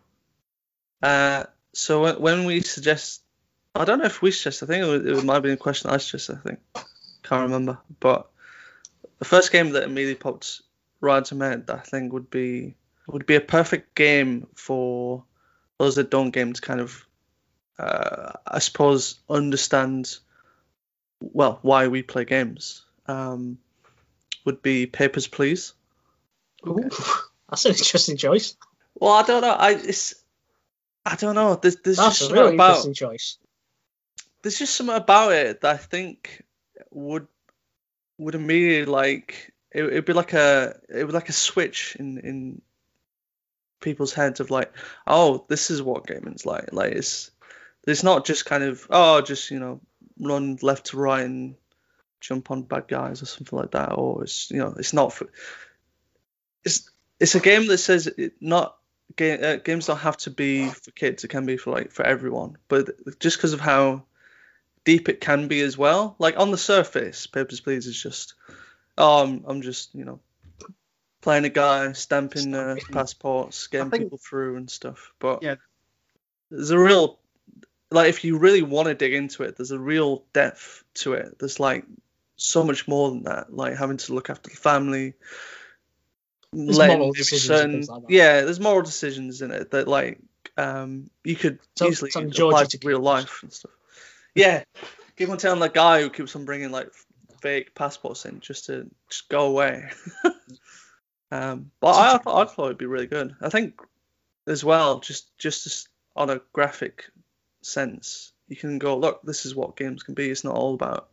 Uh, so when, we suggest, I don't know if we suggest. I think it, was, it might have been a question I suggested. I think can't remember. But the first game that immediately popped right to head, I think, would be would be a perfect game for those that don't game to kind of, uh, I suppose, understand well why we play games. Um, would be Papers, Please. Ooh, that's an interesting choice. Well, I don't know. I it's I don't know. There's there's That's just a something really about interesting choice. there's just something about it that I think would would immediately like it would be like a it would like a switch in in people's heads of like oh this is what gaming's like like it's it's not just kind of oh just you know run left to right and jump on bad guys or something like that or it's you know it's not for it's it's a game that says it not uh, games don't have to be for kids it can be for like for everyone. But just because of how deep it can be as well like on the surface papers please is just oh i'm, I'm just you know playing a guy stamping uh, passports getting think- people through and stuff. But Yeah. there's a real like if you really want to dig into it there's a real depth to it. There's like so much more than that like having to look after the family letting moral maybe decisions and things like yeah there's moral decisions in it that like um you could Tell- easily telling apply to real life and stuff. Yeah keep on telling that guy who keeps on bringing like fake passports in just to just go away. Um but I, I thought I thought it'd be really good. I think as well just just on a graphic sense you can go look this is what games can be. It's not all about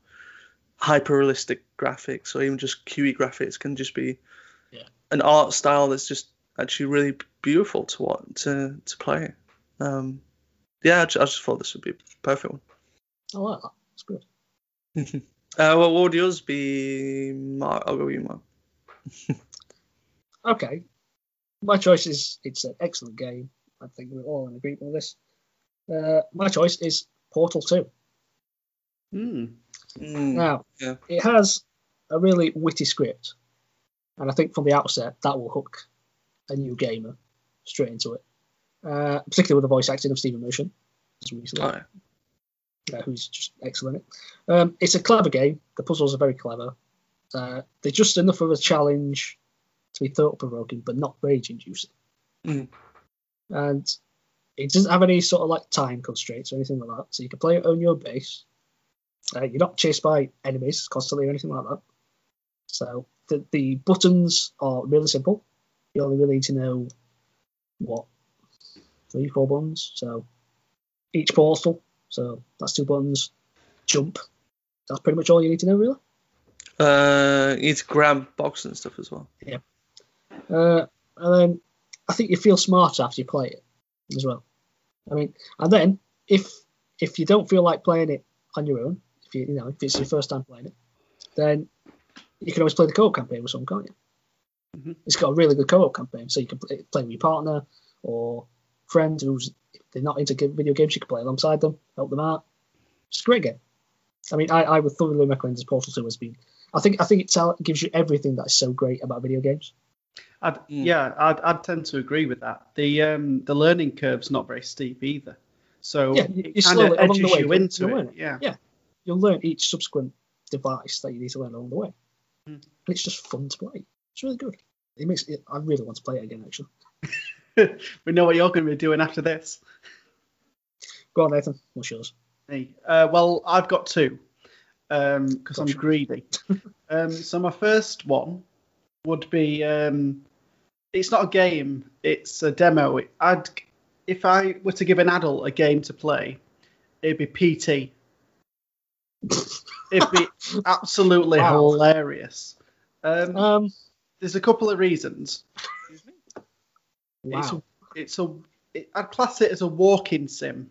hyper realistic graphics or even just QE graphics It can just be. An art style that's just actually really beautiful to what to to play um yeah I just, I just thought this would be a perfect one I like that. It's good. uh well, what would yours be Mark I'll go with you Mark Okay. My choice is it's an excellent game. I think we're all in agreement with this. Uh, my choice is Portal 2. Hmm. Mm, Now, yeah. it has a really witty script, and I think from the outset that will hook a new gamer straight into it. Uh, particularly with the voice acting of Stephen Merchant, Alright. uh, who's just excellent. Um, it's a clever game. The puzzles are very clever. Uh, they're just enough of a challenge to be thought provoking, but not rage inducing. Mm. And it doesn't have any sort of like time constraints or anything like that. So you can play it on your base. Uh, you're not chased by enemies constantly or anything like that. So the, the buttons are really simple. You only really need to know what three, four buttons. So each portal. So that's two buttons. Jump. That's pretty much all you need to know, really. uh you need to grab boxes and stuff as well Yeah. Uh, and then I think you feel smarter after you play it as well. I mean, and then if if you don't feel like playing it on your own, if you you know if it's your first time playing it, then you can always play the co-op campaign with someone, can't you? Mhm. It's got a really good co-op campaign, so you can play, play with your partner or friend who's if they're not into video games. You can play alongside them, help them out. It's a great game. I mean, I, I would thoroughly recommend this Portal 2 as being. I think I think it tell, gives you everything that's so great about video games. I'd, Mm. Yeah, I'd, I'd tend to agree with that. The um, the learning curve's not very steep either, so Yeah, you- it kind slowly- of along edges the way, you into you'll it. learn it. Yeah. You'll learn each subsequent device that you need to learn along the way. And it's just fun to play. It's really good. It makes it, I really want to play it again, actually. we know what you're going to be doing after this. Go on, Nathan. What's yours? Me. Uh, well, I've got two because I'm greedy. um, so my first one would be um, it's not a game; it's a demo. I'd if I were to give an adult a game to play, it'd be PT. It'd be absolutely Wow. hilarious. Um, Um, there's a couple of reasons. Excuse me. It's wow. a, it's a it, I'd class it as a walking sim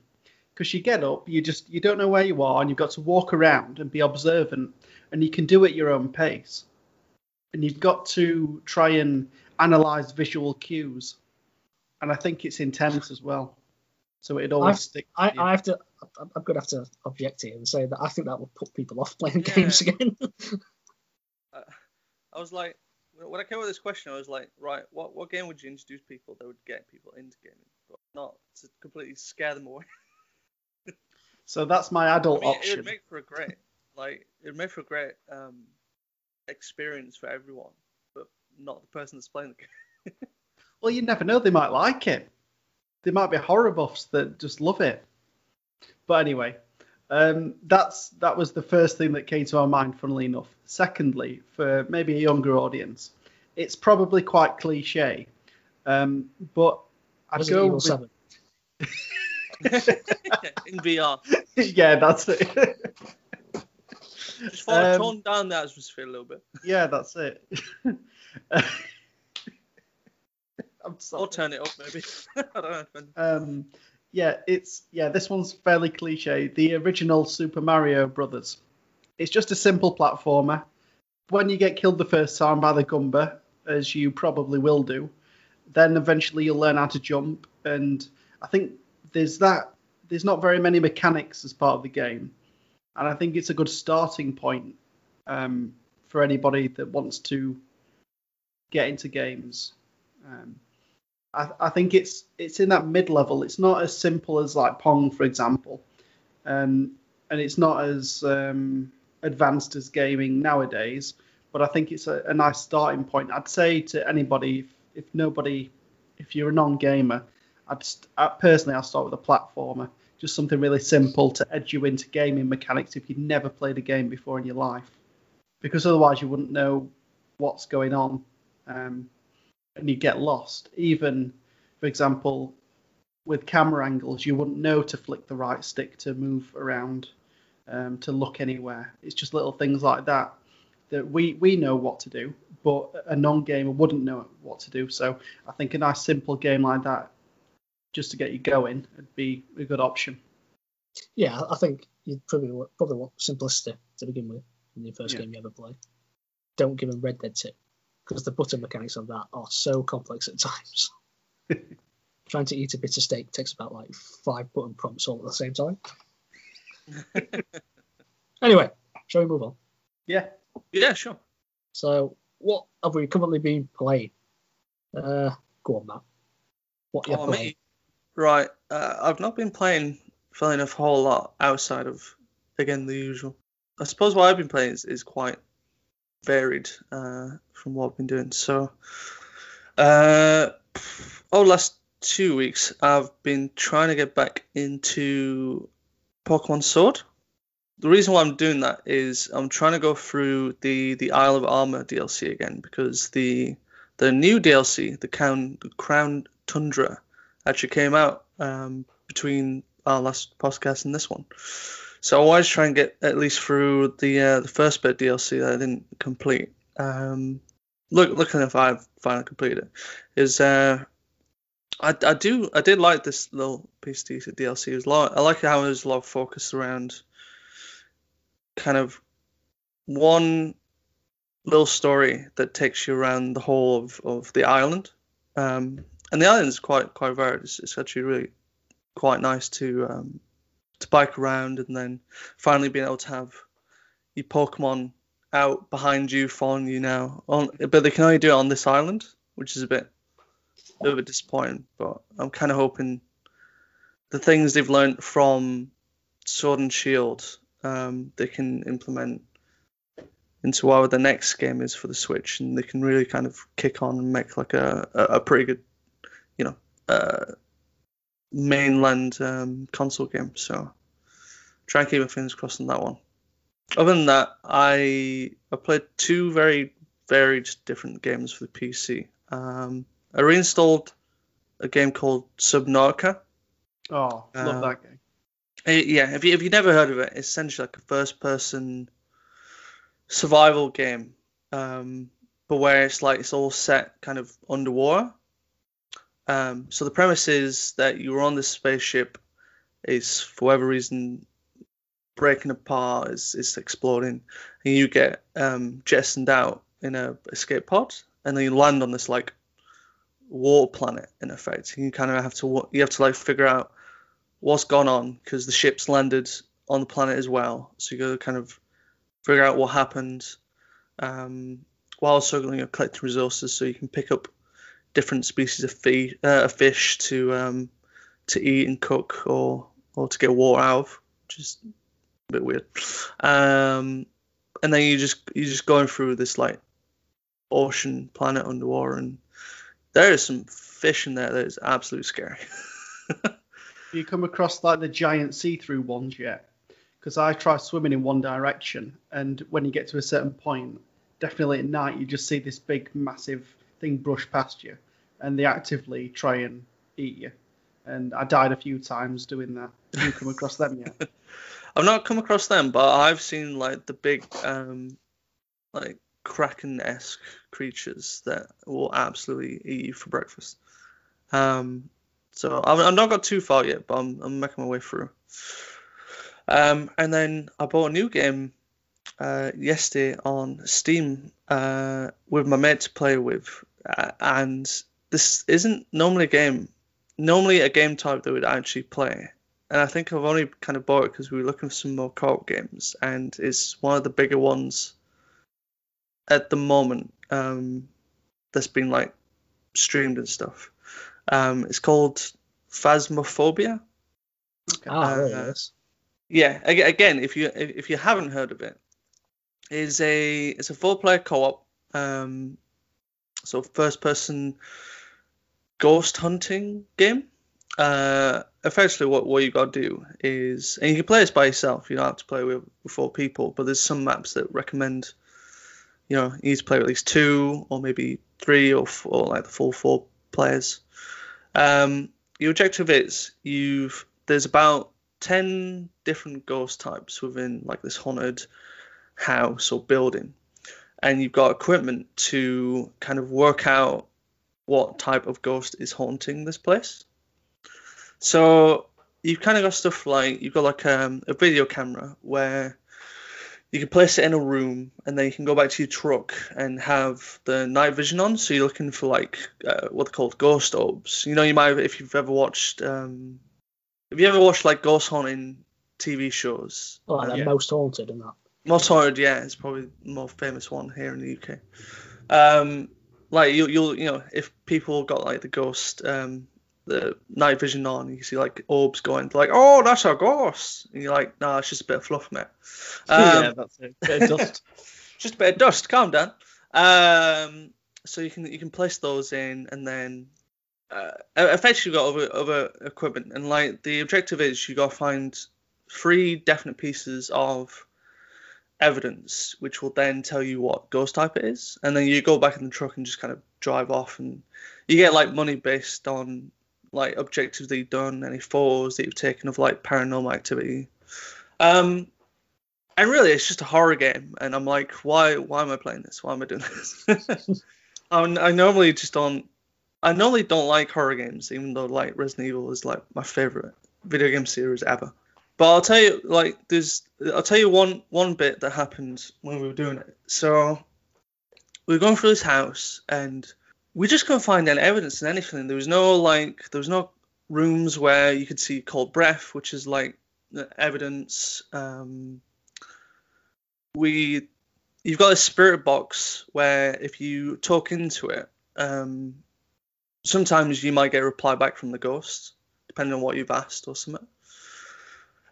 because you get up, you just you don't know where you are, and you've got to walk around and be observant, and you can do it your own pace, and you've got to try and analyze visual cues, and I think it's intense as well, so it'd always I've- stick. I. I have to. I'm I'm going to have to object here and say that I think that will put people off playing Yeah. games again. Uh, I was like, when I came up with this question, I was like, right, what what game would you introduce people that would get people into gaming, but not to completely scare them away? so that's my I adult option. it would make for a great, like, it would make for a great um, experience for everyone, but not the person that's playing the game. Well, you never know; they might like it. There might be horror buffs that just love it. But anyway, um, that's that was the first thing that came to our mind. Funnily enough. Secondly, for maybe a younger audience, it's probably quite cliche, um, but I'd Resident go Evil with, 7. in VR. yeah, that's it. Just want to Um, tone down the atmosphere a little bit. yeah, that's it. I'm sorry. Or turn it up, maybe. I don't know. Um, yeah, it's yeah. This one's fairly cliche. The original Super Mario Brothers. It's just a simple platformer. When you get killed the first time by the Goomba, as you probably will do, then eventually you'll learn how to jump. And I think there's that. There's not very many mechanics as part of the game, and I think it's a good starting point um, for anybody that wants to get into games. Um, I, I think it's it's in that mid level. It's not as simple as like Pong, for example, um, and it's not as um, advanced as gaming nowadays. But I think it's a, a nice starting point. I'd say to anybody, if, if nobody, if you're a non-gamer, I'd I, personally I'll start with a platformer, just something really simple to edge you into gaming mechanics if you've never played a game before in your life, because otherwise you wouldn't know what's going on. Um, and you get lost. Even, for example, with camera angles, you wouldn't know to flick the right stick to move around, um, to look anywhere. It's just little things like that that we, we know what to do, but a non-gamer wouldn't know what to do. So I think a nice simple game like that, just to get you going, would be a good option. Yeah, I think you'd probably want, probably want simplicity to begin with in your first Yeah. game you ever play. Don't give them Red Dead tip because the button mechanics of that are so complex at times. Trying to eat a bit of steak takes about like five button prompts all at the same time. anyway, shall we move on? Yeah. yeah, sure. So, what have we currently been playing? Uh, go on, Matt. What you Oh, playing? me. Right. Uh, I've not been playing, funny enough, a whole lot outside of, again, the usual. I suppose what I've been playing is, is quite varied uh, from what I've been doing. So, uh, over the last two weeks, I've been trying to get back into Pokemon Sword. The reason why I'm doing that is I'm trying to go through the, the Isle of Armor DLC again because the the new DLC, the Crown, the Crown Tundra, actually came out um, between our last podcast and this one. So I to try and get at least through the uh, the first bit DLC that I didn't complete. Um, look, looking if I've finally completed it, is uh, I, I do I did like this little piece of DLC. It was lot, I like how it was a lot of focus around kind of one little story that takes you around the whole of, of the island. Um, and the island is quite quite varied. It's, it's actually really quite nice to um, to bike around, and then finally being able to have your Pokemon out behind you, following you now. On, but they can only do it on this island, which is a bit, a bit of a disappointment. But I'm kind of hoping the things they've learned from Sword and Shield, um, they can implement into whatever the next game is for the Switch, and they can really kind of kick on and make like a, a, a pretty good, you know, uh, mainland um, console game. So try and keep my fingers crossed on that one. Other than that, I I played two very varied different games for the PC. Um, I reinstalled a game called Subnautica. Oh, love Uh, that game. Eh, Yeah, if you if you never heard of it, it's essentially like a first person survival game, um, but where it's like it's all set kind of underwater. Um, so the premise is that you're on this spaceship, is for whatever reason breaking apart, is is exploding, and you get um, jettisoned out in a escape pod, and then you land on this like water planet in effect. You kind of have to you have to like figure out what's gone on because the ship's landed on the planet as well. So you got to kind of figure out what happened um, while also you know, collecting resources so you can pick up different species of feed, uh, of fish to um, to eat and cook or or to get water out of, which is a bit weird. Um, and then you just you just going through this like ocean planet underwater and there is some fish in there that is absolutely scary. You come across like the giant see-through ones yet? Because I try swimming in one direction, and when you get to a certain point, definitely at night, you just see this big, massive thing brush past you, and they actively try and eat you. And I died a few times doing that. Have you come across them yet? I've not come across them, but I've seen like the big, um, like kraken-esque creatures that will absolutely eat you for breakfast. Um, so I've, I've not got too far yet, but I'm, I'm making my way through. Um, and then I bought a new game uh, yesterday on Steam uh, with my mate to play with, uh, and this isn't normally a game, normally a game type that we'd actually play and I think I've only kind of bought it because we were looking for some more co-op games, and it's one of the bigger ones at the moment um, that's been like streamed and stuff. Um, it's called Phasmophobia. Ah, Uh, there it is. Yeah, again, if you if you haven't heard of it, is a it's a four-player co-op, um, so first-person ghost hunting game. Uh, effectively, what what you got to do is, and you can play this by yourself. You don't have to play with, with four people, but there's some maps that recommend, you know, you need to play at least two or maybe three or four, like the full four players. Um, your objective is you've there's about 10 different ghost types within like this haunted house or building and you've got equipment to kind of work out what type of ghost is haunting this place so you've kind of got stuff like you've got like um, a video camera where you can place it in a room and then you can go back to your truck and have the night vision on so you're looking for like uh, what they're called ghost orbs you know you might if you've ever watched um, have you ever watched like ghost hunting TV shows? Oh, like yeah. most haunted and that. Most Haunted, yeah, it's probably the more famous one here in the UK. Um, like you, you'll, you know, if people got like the ghost, um, the night vision on, you see like orbs going, like, oh, that's a ghost, and you're like, nah, it's just a bit of fluff, mate. yeah, Um, that's it. Bit of dust. just a bit of dust. Calm down. Um, so you can you can place those in, and then uh, effectively you've got other other equipment, and like the objective is you got to find three definite pieces of evidence, which will then tell you what ghost type it is, and then you go back in the truck and just kind of drive off, and you get like money based on like objectives that you've done, any photos that you've taken of like paranormal activity. Um, and really, it's just a horror game, and I'm like, why? Why am I playing this? Why am I doing this? I'm, I normally just don't. I normally don't like horror games, even though like Resident Evil is like my favorite video game series ever. But I'll tell you, like, there's, I'll tell you one one bit that happened when we were doing it. So we were going through this house, and we just couldn't find any evidence in anything. There was no like, there was no rooms where you could see cold breath, which is like evidence. Um, we, you've got a spirit box where if you talk into it, um, sometimes you might get a reply back from the ghost, depending on what you've asked or something.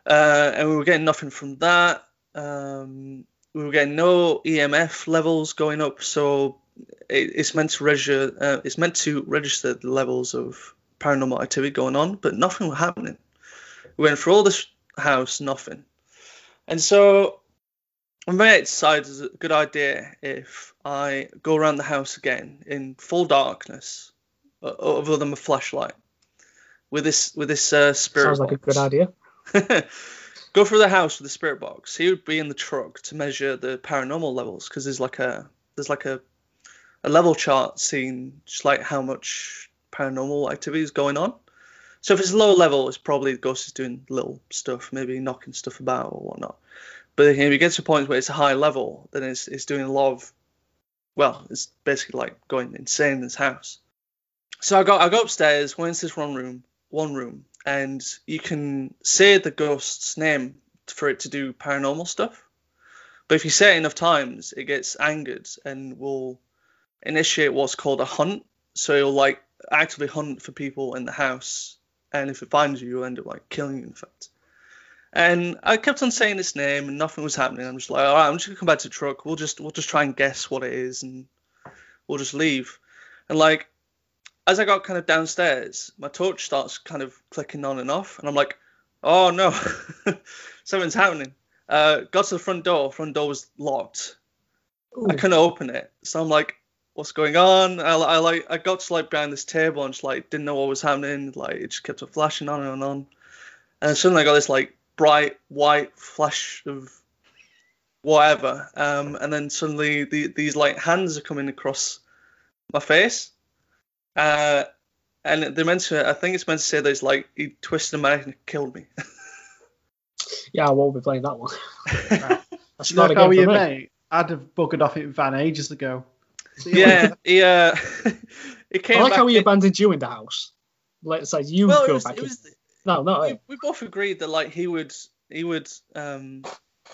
Uh, and we were getting nothing from that. Um, we were getting no EMF levels going up, so it, it's meant to register. Uh, it's meant to register the levels of paranormal activity going on, but nothing was happening. We went through all this house, nothing. And so I may decide it's a good idea if I go around the house again in full darkness, uh, other than a flashlight, with this with this uh, spirit. Sounds like a good idea. go through the house with the spirit box. He would be in the truck to measure the paranormal levels because there's like a there's like a a level chart seeing just like how much paranormal activity is going on. So if it's low level, it's probably the ghost is doing little stuff, maybe knocking stuff about or whatnot. But if it gets to a point where it's a high level, then it's it's doing a lot of well, it's basically like going insane in this house. So I go I go upstairs, went into this one room, one room, and you can say the ghost's name for it to do paranormal stuff. But if you say it enough times, it gets angered and will initiate what's called a hunt. So it'll like actively hunt for people in the house, and if it finds you, you'll end up like killing you in fact. And I kept on saying this name, and nothing was happening. I'm just like, all right, I'm just gonna come back to the truck. We'll just we'll just try and guess what it is, and we'll just leave. And like, as I got kind of downstairs, my torch starts kind of clicking on and off, and I'm like, oh no, something's happening. Uh, got to the front door. Front door was locked. Ooh. I couldn't open it, so I'm like, what's going on? I, I like I got to like behind this table and just like didn't know what was happening. Like it just kept on flashing on and on, and suddenly I got this like bright white flash of whatever, um, and then suddenly the, these like hands are coming across my face, uh, and they're meant to. I think it's meant to say that it's like he twisted my neck and killed me. Yeah, I won't be playing that one. That's You know not a how game you for me. mate? I'd have buggered off it Van ages ago. yeah, yeah. uh, he came I like back how he in- abandoned you in the house. Let's say you well, it go was, back. it in. was No, no. we, we both agreed that like he would he would um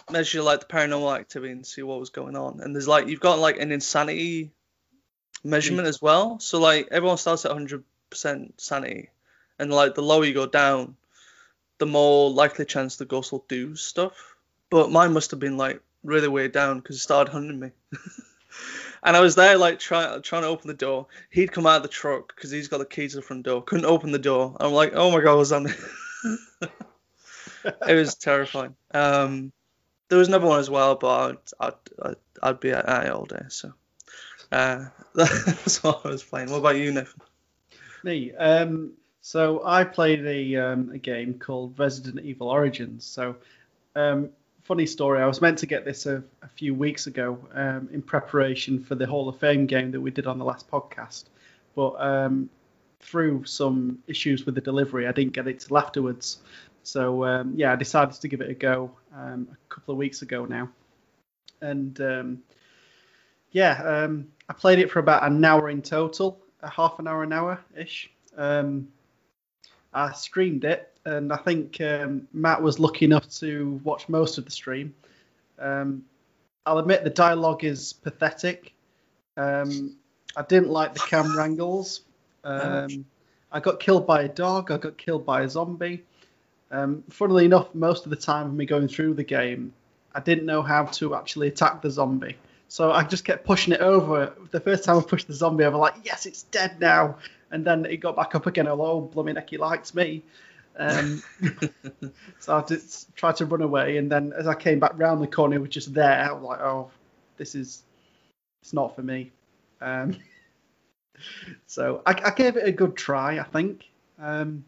measure like the paranormal activity and see what was going on and there's like you've got like an insanity measurement as well. So like everyone starts at 100% sanity and like the lower you go down the more likely chance the ghost will do stuff. But mine must have been like really way down because it started hunting me. And i was there like trying trying to open the door. He'd come out of the truck because he's got the key to the front door. Couldn't open the door. I'm like oh my god what's happening? It was terrifying. Um, there was another one as well, but I'd I'd, I'd, I'd be at it all day. So uh, that's what I was playing. What about you, Nathan? Me. Um, so I played a, um, a game called Resident Evil Origins. So, um, funny story. I was meant to get this a, a few weeks ago um, in preparation for the Hall of Fame game that we did on the last podcast, but um, through some issues with the delivery, I didn't get it till afterwards. So um, yeah, I decided to give it a go a couple of weeks ago now, and yeah, um, I played it for about an hour in total, a half an hour, an hour ish. Um, I streamed it, and I think um, Matt was lucky enough to watch most of the stream. Um, I'll admit the dialogue is pathetic. Um, I didn't like the camera angles. Um, I got killed by a dog. I got killed by a zombie. Funnily enough, most of the time of me going through the game, I didn't know how to actually attack the zombie. So I just kept pushing it over. The first time I pushed the zombie, I was like, yes, it's dead now. And then it got back up again. Hello, blooming heck, he likes me. Um, so I just tried to run away. And then as I came back round the corner, it was just there. I was like, oh, this is, it's not for me. Um, so I, I gave it a good try, I think. Um,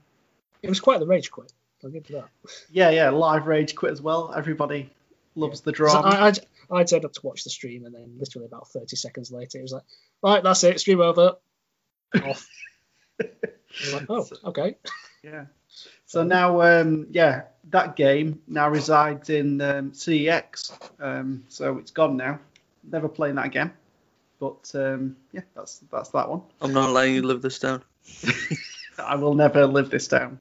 It was quite the rage quit. I'll give you that. yeah, yeah, live rage quit as well. Everybody loves the So drama. I, I'd, I'd turned up to watch the stream, and then literally about 30 seconds later, it was like, right, that's it, stream over. Off. Like, oh, okay. Yeah. So now, um, yeah, that game now resides in um, CEX. Um, so it's gone now. Never playing that again. But um, yeah, that's that's that one. I'm not letting you live this down. I will never live this down.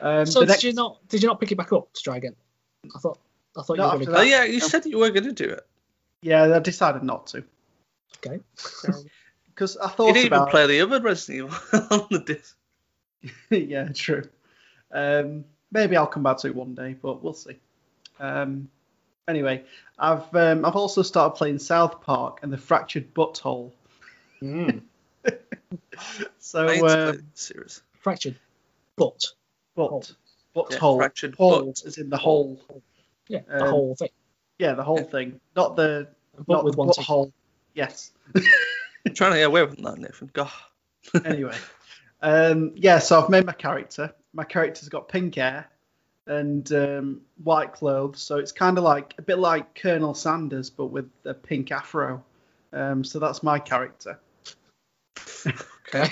Um, So did next- you not did you not pick it back up to try again? I thought I thought Not you were after going Oh to. yeah, you said you were going to do it. Yeah, I decided not to Okay. because I thought You thought didn't even play the other Resident Evil on the disc. yeah, true. Um, maybe I'll come back to it one day, but we'll see. Um, anyway, I've um, I've also started playing South Park and the Fractured Butthole. Mm. So, I need to play um, the. Fractured butt. butt, Yeah, butthole, fractured hole, butt. as in the hole. Yeah, the Um, whole thing. Yeah, the whole Yeah. thing, not the But not with the one tick. butthole. Yes. I'm trying to get away with that, Nathan. God. anyway, um, yeah. So I've made my character. My character's got pink hair and um, white clothes, so it's kind of like a bit like Colonel Sanders, but with a pink afro. Um, so that's my character. Okay.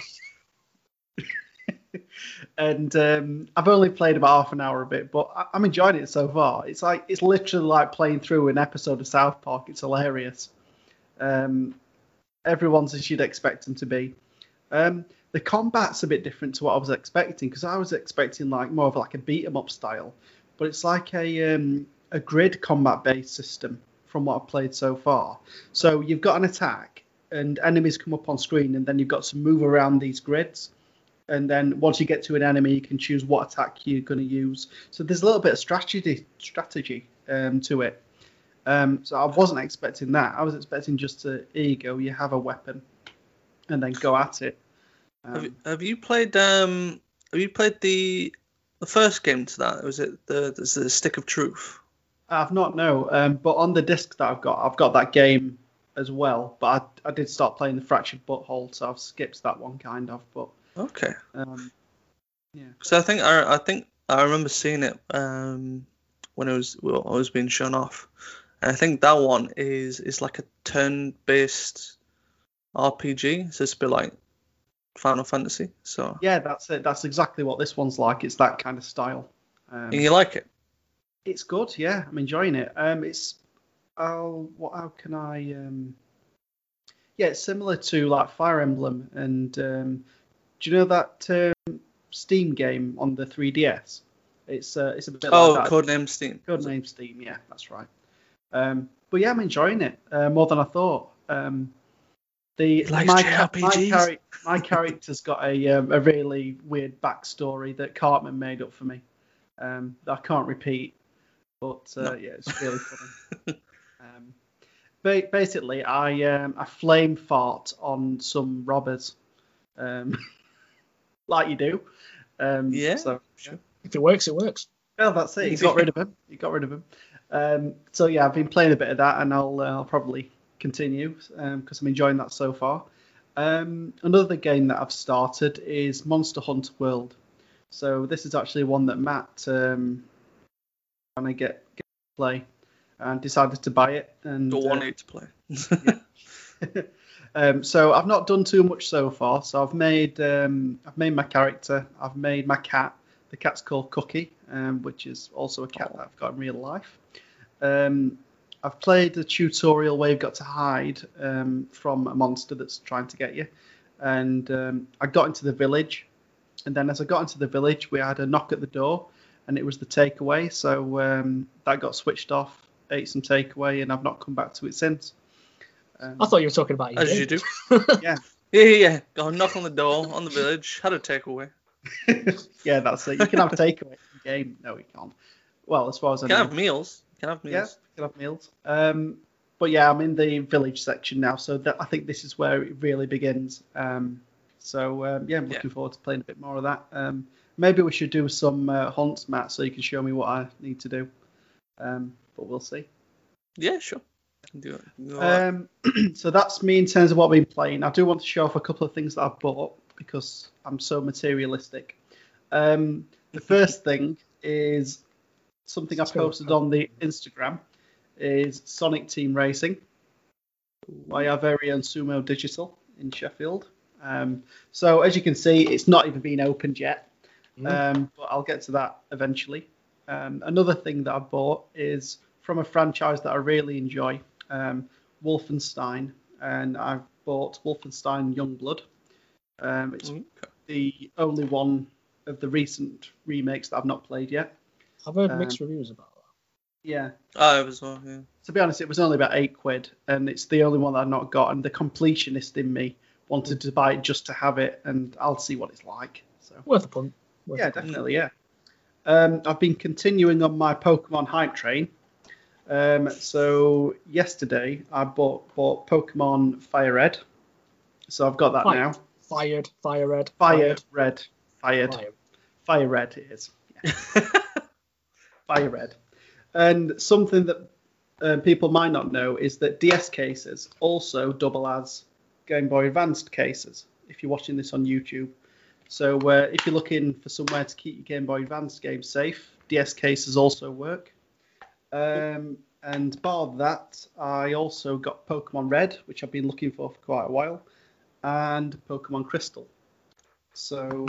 And um, I've only played about half an hour of it, but I- I'm enjoying it so far. It's like it's literally like playing through an episode of South Park. It's hilarious. Um, everyone's as you'd expect them to be. Um, the combat's a bit different to what I was expecting because I was expecting like more of like a beat 'em up style, but it's like a um, a grid combat based system from what I've played so far. So you've got an attack and enemies come up on screen, and then you've got to move around these grids. And then once you get to an enemy, you can choose what attack you're going to use. So there's a little bit of strategy strategy um, to it. Um, so I wasn't expecting that. I was expecting just to here you go, you have a weapon, and then go at it. Um, Have, you, have you played um have you played the the first game to that? Was it the the, the Stick of Truth? I've not no, um, but on the disc that I've got, I've got that game as well. But I, I did start playing the Fractured Butthole, so I've skipped that one kind of. But Okay. um, So I think I I think I remember seeing it um when it was well, was being shown off. And I think that one is is like a turn based RPG. So it's a bit like Final Fantasy. So yeah, that's it. That's exactly what this one's like. It's that kind of style. Um, and you like it? It's good, yeah. I'm enjoying it. Um, it's oh, what? How can I? Um, yeah, it's similar to like Fire Emblem, and um, do you know that um, Steam game on the 3DS? It's uh, it's a bit Oh, like that. Codename Steam. Codename Steam, yeah, that's right. Um, but yeah, I'm enjoying it uh, more than I thought. Um, the my, my, my character's got a um, a really weird backstory that Cartman made up for me. Um, that I can't repeat, but uh, No. yeah, it's really funny. um, ba- basically, I um, I flame fart on some robbers, um, like you do. Um, Yeah, So sure. If it works, it works. well, that's it. He got rid of him. He got rid of him. Um, so yeah, I've been playing a bit of that, and I'll uh, I'll probably continue because I'm enjoying that so far. Um, another game that I've started is Monster Hunter World. So this is actually one that Matt um, trying to get, get to play and decided to buy it. And Don't uh, want you to play. um, so I've not done too much so far. So I've made um, I've made my character. I've made my cat. The cat's called Cookie, um, which is also a cat that I've got in real life. Um, I've played the tutorial where you've got to hide um, from a monster that's trying to get you, and um, I got into the village. And then as I got into the village, we had a knock at the door, and it was the takeaway. So um, that got switched off. Ate some takeaway, and I've not come back to it since. Um, I thought you were talking about your As you do. Yeah. Yeah, yeah, yeah. Go knock on the door on the village. Had a takeaway. yeah, that's it. You can have a takeaway in the game. No, you can't. Well, as far as I Can know. have meals. Can have yeah, meals. you can have meals. Um, but yeah, I'm in the village section now, so that, I think this is where it really begins. Um, so um, yeah, I'm Yeah. looking forward to playing a bit more of that. Um, maybe we should do some uh, hunts, Matt, so you can show me what I need to do. Um, but we'll see. Yeah, sure. Can do it. Can do all that. Um, so that's me in terms of what I've been playing. I do want to show off a couple of things that I've bought because I'm so materialistic. Um, the first thing is something I posted on the Instagram is Sonic Team Racing by our very own Sumo Digital in Sheffield. Um, so as you can see, it's not even been opened yet, um, but I'll get to that eventually. Um, another thing that I bought is from a franchise that I really enjoy, um, Wolfenstein, and I've bought Wolfenstein Youngblood. Um, it's Okay. the only one of the recent remakes that I've not played yet. I've heard Um, mixed reviews about that. Yeah. Oh, it was well, yeah. To be honest, it was only about eight quid, and it's the only one that I've not got. And the completionist in me wanted to buy it just to have it, and I'll see what it's like. So Worth a punt. Worth yeah, a punt. definitely, yeah. Um, I've been continuing on my Pokemon hype train. Um, so yesterday I bought bought Pokemon Fire Red. So I've got that Fire. now. Fired, fire red. Fire fired, Red. Fired. Fire. Fire Red it is. Fire Red. And something that um, people might not know is that DS cases also double as Game Boy Advanced cases. If you're watching this on YouTube, so uh, if you're looking for somewhere to keep your Game Boy Advance games safe, DS cases also work. Um, and bar that, I also got Pokemon Red, which I've been looking for for quite a while, and Pokemon Crystal. So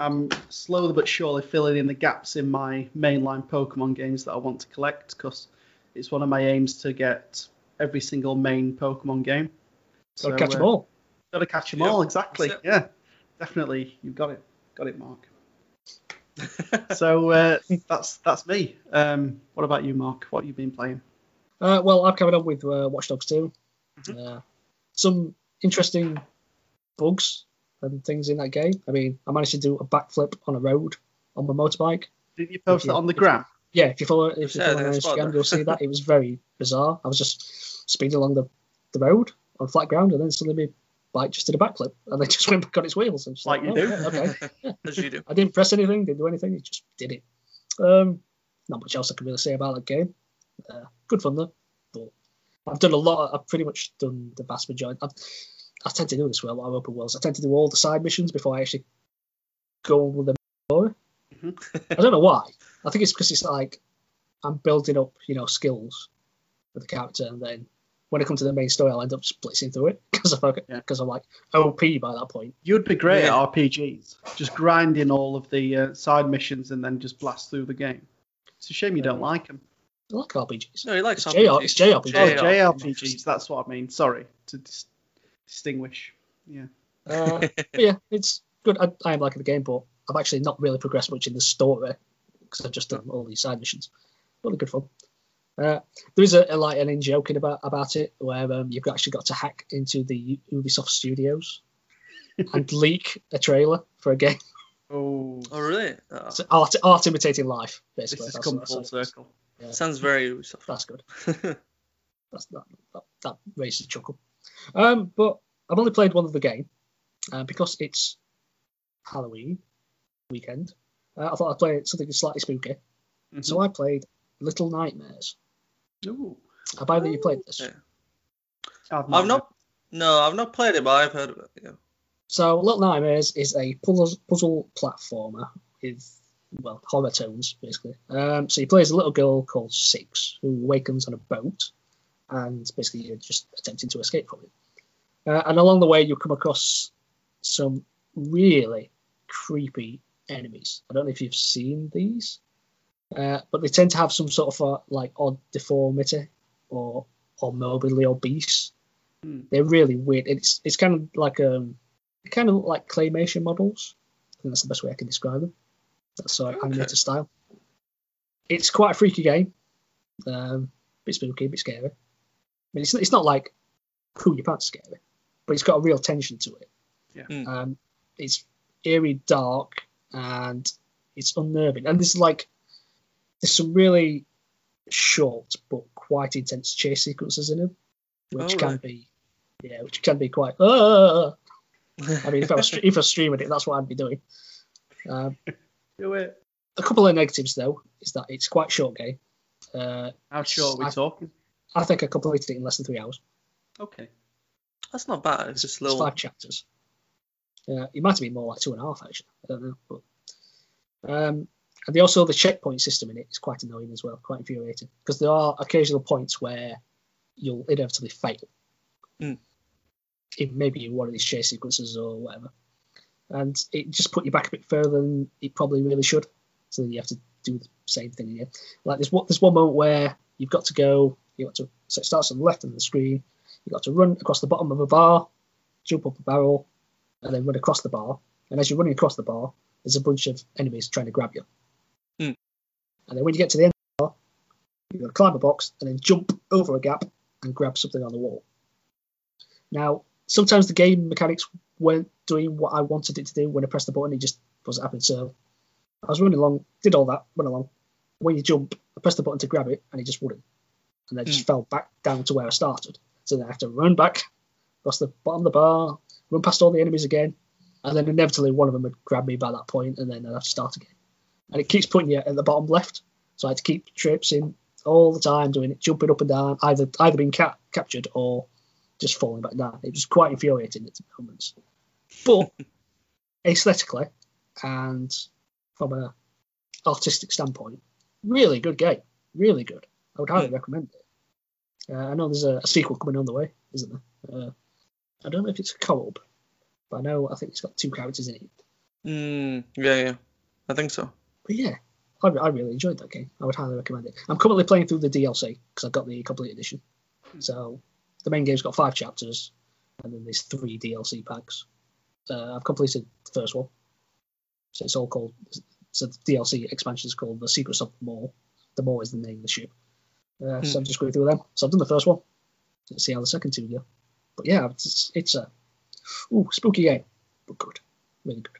I'm slowly but surely filling in the gaps in my mainline Pokemon games that I want to collect because it's one of my aims to get every single main Pokemon game. Gotta catch them uh, all. Gotta catch them Yeah, all, exactly. Yeah, definitely. You've got it. Got it, Mark. So uh, that's that's me. Um, what about you, Mark? What have you been playing? Uh, well, I've covered up with uh, Watch Dogs 2. Mhm. Uh, some interesting bugs and things in that game. I mean, I managed to do a backflip on a road on my motorbike. Did you post Yeah. that on the gram? Yeah, if you follow if you Yeah, follow me on that's spot Instagram, you'll see that. It was very bizarre. I was just speeding along the, the road on flat ground, and then suddenly my bike just did a backflip, and then just went back on its wheels. And just Like you oh, do. yeah, okay. As you do. I didn't press anything, didn't do anything, it just did it. Um, not much else I can really say about that game. Uh, good fun though. But I've done a lot. I've pretty much done the vast majority. I've, I tend to do this with a lot of open worlds. I tend to do all the side missions before I actually go on with the story. Mhm. I don't know why. I think it's because it's like I'm building up, you know, skills for the character, and then when I come to the main story, I'll end up splitting through it because I'm Yeah. because I'm like OP by that point. You'd be great Yeah. at RPGs, just grinding all of the uh, side missions and then just blast through the game. It's a shame you don't like them. I like RPGs. No, he likes It's JR it's JRPG. Oh, JRPGs, that's what I mean. Sorry to dis- distinguish. Yeah. Uh, yeah, it's good. I, I am liking the game, but I've actually not really progressed much in the story because I've just done all these side missions. Really good fun. Uh, there is a, a like an in joking about about it where um, you've actually got to hack into the Ubisoft studios and leak a trailer for a game. Oh, Oh, really? Oh, It's art, art imitating life, this basically. has That's come full that's what it is. circle. Yeah, sounds very Ubisoft. that's good. That's that, that, that raises a chuckle. Um, but I've only played one of the game uh, because it's Halloween weekend. Uh, I thought I'd play something slightly spooky, Mhm. so I played Little Nightmares. Ooh, Have either of you played this? Yeah. I've I've not. No, I've not played it, but I've heard of it. Yeah. So Little Nightmares is a puzzle, puzzle platformer with well horror tones basically. Um, so you play as a little girl called Six who awakens on a boat, and basically you're just attempting to escape from it. Uh, and along the way you come across some really creepy enemies. I don't know if you've seen these, uh, but they tend to have some sort of uh, like odd deformity or or morbidly obese. Hmm. They're really weird. It's it's kind of like um they kind of look like claymation models. I think that's the best way I can describe them. That's sort of Okay. animated style. It's quite a freaky game. Um, bit spooky, a bit scary. I mean, it's, it's not like cool your pants scary, but it's got a real tension to it. Yeah. Mm. Um, it's eerie, dark, and it's unnerving. And this is like there's some really short but quite intense chase sequences in them, which Oh, can right. be yeah, which can be quite. Uh, I mean, if I was if I was streaming it, that's what I'd be doing. Um, Do it. a couple of negatives though is that it's quite short game. Uh, How short are we I- talking? I think I completed it in less than three hours. Okay. That's not bad. It's just It's little. five chapters. Uh, it might have been more like two and a half actually. I don't know. But, um, and the, also the checkpoint system in it is quite annoying as well, quite infuriating because there are occasional points where you'll inevitably fail. Hmm. In maybe in one of these chase sequences or whatever, and it just put you back a bit further than it probably really should. So you have to do the same thing again. Like there's one, there's one moment where you've got to go. You got to so it starts on the left of the screen. You've got to run across the bottom of a bar, jump up a barrel, and then run across the bar. And as you're running across the bar, there's a bunch of enemies trying to grab you. Hmm. And then when you get to the end of the bar, you've got to climb a box and then jump over a gap and grab something on the wall. Now, sometimes the game mechanics weren't doing what I wanted it to do when I pressed the button, it just wasn't happening. So I was running along, did all that, went along. When you jump, I pressed the button to grab it and it just wouldn't. And then I just fell back down to where I started. So then I have to run back across the bottom of the bar, run past all the enemies again, and then inevitably one of them would grab me by that point, and then I'd have to start again. And it keeps putting you at the bottom left, so I had to keep traipsing all the time, doing it, jumping up and down, either either being ca- captured or just falling back down. It was quite infuriating at the moments. But aesthetically and from a artistic standpoint, really good game, really good. I would highly recommend it. Uh, I know there's a, a sequel coming on the way, isn't there? Uh, I don't know if it's a co-op, but I know I think it's got two characters in it. Mm, yeah, yeah. I think so. But yeah, I, I really enjoyed that game. I would highly recommend it. I'm currently playing through the DLC because I've got the complete edition. So the main game's got five chapters, and then there's three DLC packs. Uh, I've completed the first one, so it's all called. So the DLC expansion is called the Secrets of the Maw. The Maw is the name of the ship. Uh, So I'm just going through them. So I've done the first one. Let's see how the second two go. But yeah, it's, it's a ooh, spooky game, but good, really good.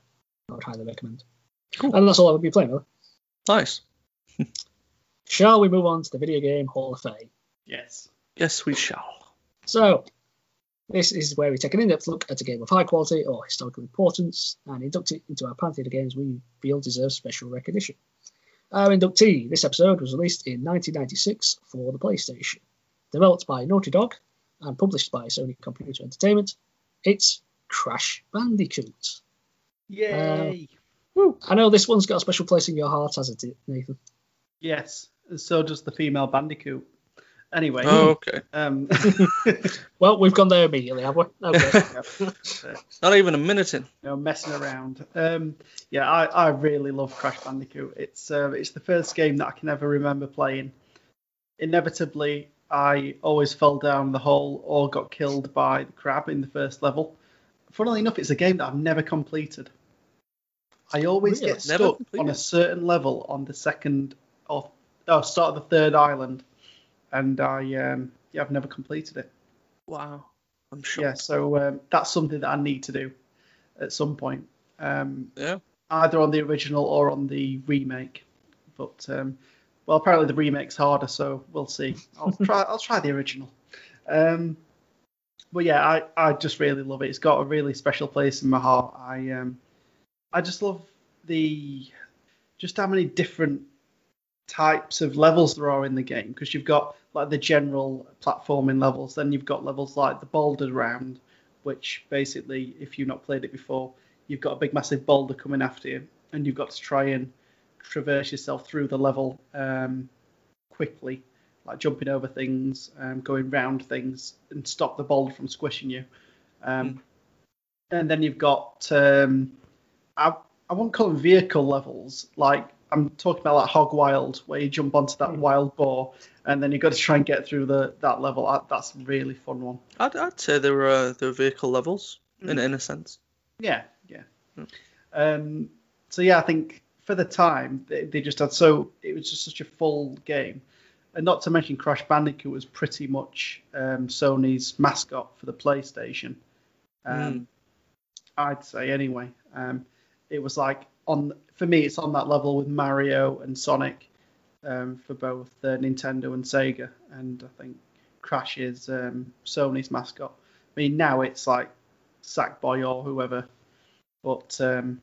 I would highly recommend. Cool. And that's all I would be playing. Really. Nice. Shall we move on to the video game Hall of Fame? Yes. Yes, we shall. So, this is where we take an in-depth look at a game of high quality or historical importance and induct it into our pantheon of games we feel deserve special recognition. Our inductee this episode was released in 1996 for the PlayStation. Developed by Naughty Dog and published by Sony Computer Entertainment, it's Crash Bandicoot. Yay. Uh, I know this one's got a special place in your heart, hasn't it, Nathan? yes. And so does the female bandicoot. Anyway. Oh, okay. Um, Well, we've gone there immediately, have we? Okay. Not even a minute in. you know, messing around. Um, yeah, I, I really love Crash Bandicoot. It's uh, it's the first game that I can ever remember playing. Inevitably, I always fell down the hole or got killed by the crab in the first level. Funnily enough, it's a game that I've never completed. I always Really? get Never stuck on a certain level on the second or oh, start of the third island, and I um, yeah I've never completed it. Wow. I'm sure. Yeah, so um, that's something that I need to do at some point, um, Yeah. either on the original or on the remake. But um, well, apparently the remake's harder, so we'll see. I'll try. I'll try the original. Um, but yeah, I, I just really love it. It's got a really special place in my heart. I um, I just love the just how many different types of levels there are in the game because you've got like the general platforming levels, then you've got levels like the boulder round, which basically, if you've not played it before, you've got a big massive boulder coming after you, and you've got to try and traverse yourself through the level um, quickly, like jumping over things, um, going round things, and stop the boulder from squishing you. Um, And then you've got um, I I won't call them vehicle levels, like I'm talking about like Hog Wild, where you jump onto that wild boar, and then you've got to try and get through the that level. I, that's a really fun one. I'd, I'd say there were uh, there were vehicle levels in in a sense. Yeah, yeah. Um, so yeah, I think for the time they, they just had so it was just such a full game, and not to mention Crash Bandicoot was pretty much um, Sony's mascot for the PlayStation. Um, I'd say anyway. Um, it was like on for me, it's on that level with Mario and Sonic um, for both uh, Nintendo and Sega, and I think Crash is um, Sony's mascot. I mean, now it's like Sackboy or whoever, but um,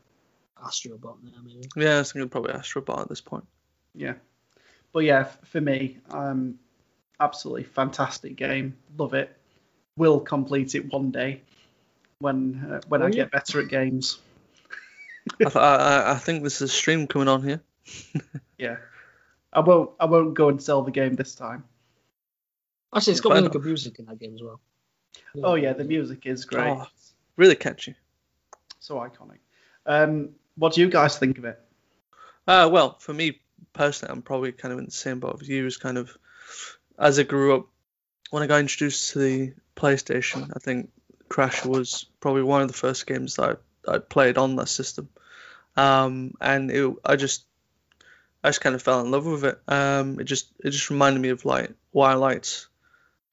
Astrobot now, maybe. Yeah, I was thinking probably Astrobot at this point. yeah, but yeah, f- for me, um, absolutely fantastic game. Love it. Will complete it one day when uh, when Oh, I yeah. get better at games. I, th- I, I- I think there's a stream coming on here. Yeah, I won't I won't go and sell the game this time. Actually, it's got Fair really good music in that game as well. Oh yeah, the music is great. Oh. Really catchy. So iconic. Um, what do you guys think of it? Uh, well, for me personally, I'm probably kind of in the same boat as you. As kind of as I grew up, when I got introduced to the PlayStation, I think Crash was probably one of the first games that I played on that system, um, and it, I just I just kind of fell in love with it. Um, it just it just reminded me of like why I liked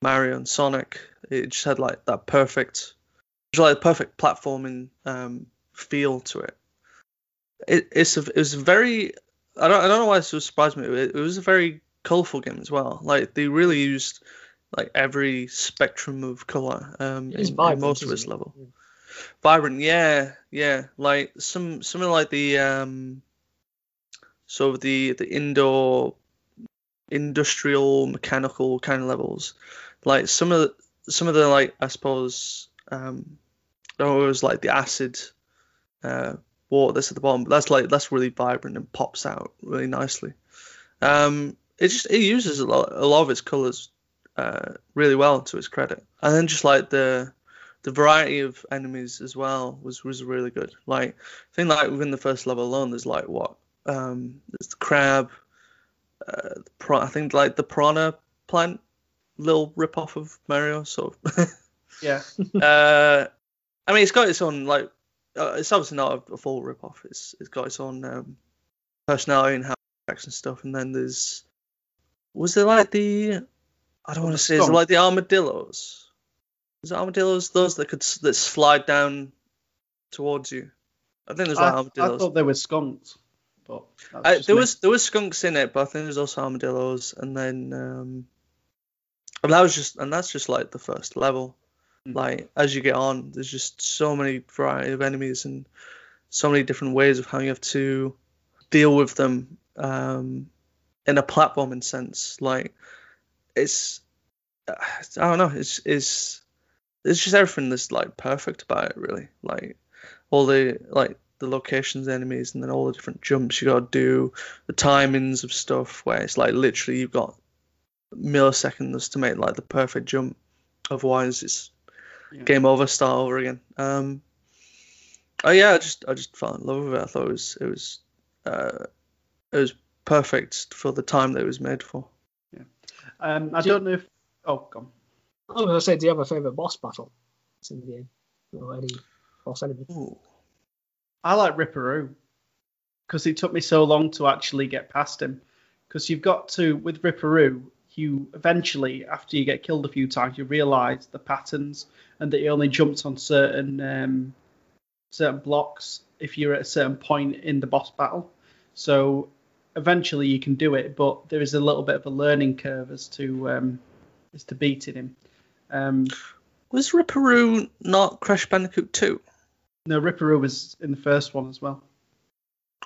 Mario and Sonic. It just had like that perfect, just like a perfect platforming um, feel to it. It it's a, it was very I don't I don't know why this was surprised me. It, it was a very colorful game as well. Like they really used like every spectrum of color um, in, in most of its it? level. Vibrant, yeah, yeah. Like some something like the um, sort of the the indoor industrial mechanical kind of levels. Like some of the, some of the like I suppose um, oh, it was like the acid uh, water that's at the bottom. But that's like that's really vibrant and pops out really nicely. Um, it just it uses a lot a lot of its colors uh, really well to its credit, and then just like the the variety of enemies as well was was really good. Like I think like within the first level alone, there's like what um, there's the crab, uh, the pra- I think like the piranha plant, little rip off of Mario sort of. Yeah. uh, I mean, it's got its own like. Uh, it's obviously not a, a full rip off. It's it's got its own um, personality and how it acts and stuff. And then there's was there like the I don't Oh, want to say is it like the armadillos? Is it armadillos those that could that slide down towards you? I think there's I, like I armadillos. thought they were skunks, but Uh, there me. was there was skunks in it, but I think there's also armadillos, and then um, and that was just and that's just like the first level. Mm. Like as you get on, there's just so many variety of enemies and so many different ways of how you have to deal with them um, in a platforming sense. Like it's I don't know, it's it's it's just everything that's like perfect about it really. Like all the like the locations, enemies, and then all the different jumps you got to do, the timings of stuff where it's like literally you've got milliseconds to make like the perfect jump. Otherwise, it's Yeah. game over, start over again. Um, oh yeah, I just I just fell in love with it. I thought it was it was uh, it was perfect for the time that it was made for. Yeah. Um, I do don't know if. Oh, gone. I was to say, do you have a favourite boss battle that's in the game? Or any boss enemy? I like Ripper Roo because it took me so long to actually get past him. Because you've got to with Ripper Roo, you eventually, after you get killed a few times, you realise the patterns and that he only jumps on certain um, certain blocks if you're at a certain point in the boss battle. So eventually you can do it, but there is a little bit of a learning curve as to um, as to beating him. Um, Was Ripper Roo not Crash Bandicoot 2? no, Ripper Roo was in the first one as well.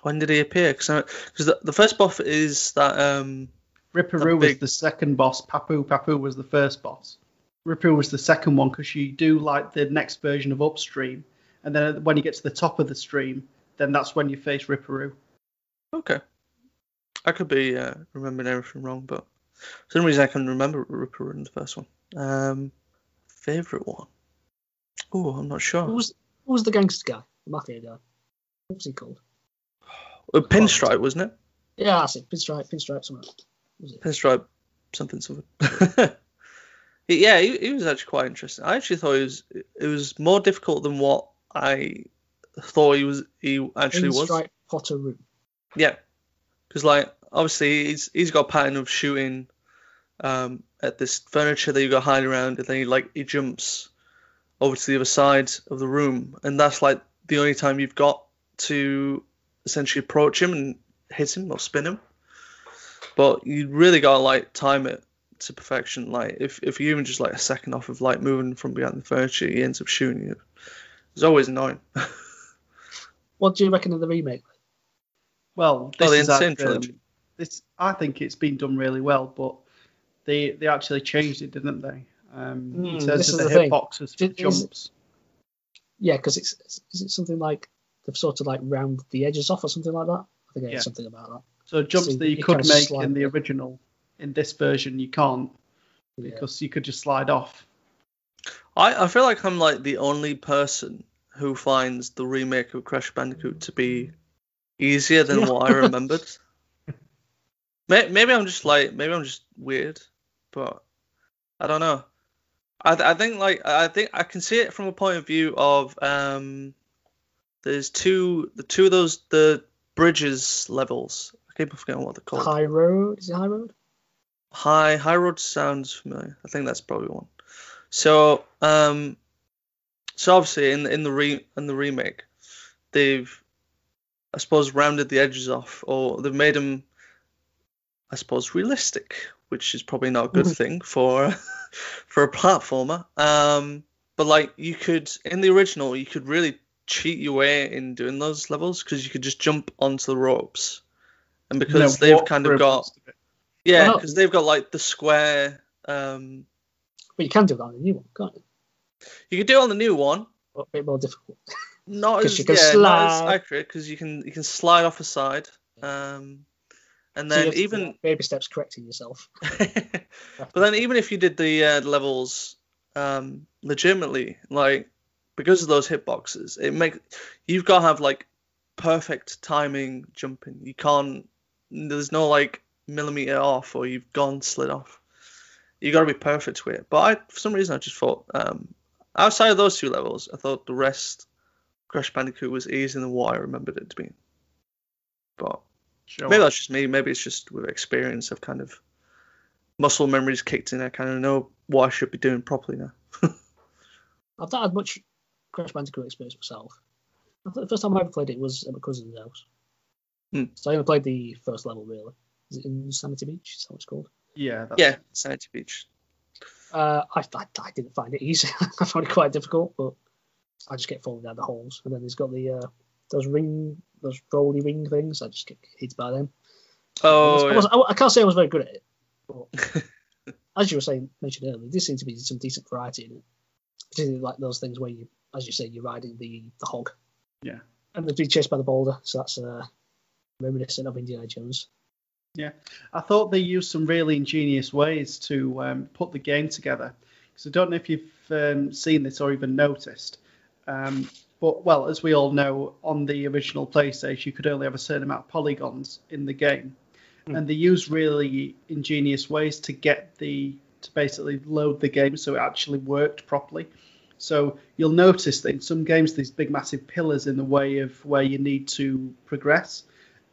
When did he appear? Because the, the first boss is that um Ripper Roo was big- the second boss. Papu Papu was the first boss. Ripper Roo was the second one because you do like the next version of Upstream, and then when you get to the top of the stream, then that's when you face Ripper Roo. okay. I could be uh, remembering everything wrong, but for some reason I can remember Ripper Roo in the first one. Um, favorite one? Oh, I'm not sure. Who was, who was the gangster guy? The mafia guy? What was he called? Uh, Pinstripe, wasn't it? Yeah, that's it. Pinstripe, pinstripe, something. Was it? Pinstripe, something, something. yeah, he, he was actually quite interesting. I actually thought it was it was more difficult than what I thought he was. He actually was. Pinstripe Potoroo. Yeah, because like obviously he's he's got a pattern of shooting um, at this furniture that you got hiding around, and then he like he jumps over to the other side of the room, and that's like the only time you've got to essentially approach him and hit him or spin him. But you really gotta like time it to perfection. Like if if you even just like a second off of like moving from behind the furniture, he ends up shooting you. It's always annoying. What do you reckon of the remake? Well, this Oh, the is N. Sane act- Trilogy. um, this I think it's been done really well, but they they actually changed it, didn't they? Um, Hmm, in terms of the, the thing. hitboxes for Did- is- jumps. Yeah, because it's is it something like they've sort of like rounded the edges off or something like that? I think I heard Yeah. something about that. So jumps so that you you could make in the original, in this version you can't Yeah. because you could just slide off. I, I feel like I'm like the only person who finds the remake of Crash Bandicoot to be easier than Yeah. what I remembered. Maybe I'm just like maybe I'm just weird, but I don't know. I th- I think like I think I can see it from a point of view of um there's two the two of those the bridges levels. I keep forgetting what they're called. High Road is it High Road? High High Road sounds familiar. I think that's probably one. So um, so obviously in in the re in the remake, they've I suppose rounded the edges off, or they've made them, I suppose, realistic, which is probably not a good Mhm. thing for for a platformer. Um, but like you could in the original, you could really cheat your way in doing those levels because you could just jump onto the ropes, and because they've kind of got yeah, Well, because they've got like the square. Um, But you can do that on the new one, can't you? you could do it on the new one, a bit more difficult. not as you can yeah, not as accurate because you can you can slide off a side. Um, and So then have even baby steps correcting yourself. but then even if you did the uh, levels um, legitimately, like because of those hitboxes, it make you've got to have like perfect timing jumping. You can't. There's no like millimeter off or you've gone slid off. You got to be perfect with it. But I, for some reason, I just thought um, outside of those two levels, I thought the rest Crash Bandicoot was easier than what I remembered it to be. But Sure. Maybe that's just me. Maybe it's just with experience. I've kind of muscle memories kicked in. I kind of know what I should be doing properly now. I've not had much Crash Bandicoot experience myself. I think the first time I ever played it was at my cousin's house. Hmm. So I only played the first level really. Is it N. Sanity Beach? Is that what it's called? Yeah. That's, Yeah, Sanity Beach. Uh, I, I, I didn't find it easy. I found it quite difficult, but I just get falling down the holes. And then he's got the uh, those ring, those rolly ring things. I just get hit by them. I, was- Oh, I, yeah. was- I, I can't say I was very good at it, but as you were saying, mentioned earlier, there seems to be some decent variety in it. Particularly like those things where you, as you say, you're riding the the hog. Yeah. And they're being chased by the boulder, so that's uh, reminiscent of Indiana Jones. Yeah, I thought they used some really ingenious ways to um, put the game together. Because I don't know if you've um, seen this or even noticed. Um, but, well, as we all know, on the original PlayStation, you could only have a certain amount of polygons in the game. Mm. And they used really ingenious ways to get the, to basically load the game so it actually worked properly. So you'll notice that in some games, these big, massive pillars in the way of where you need to progress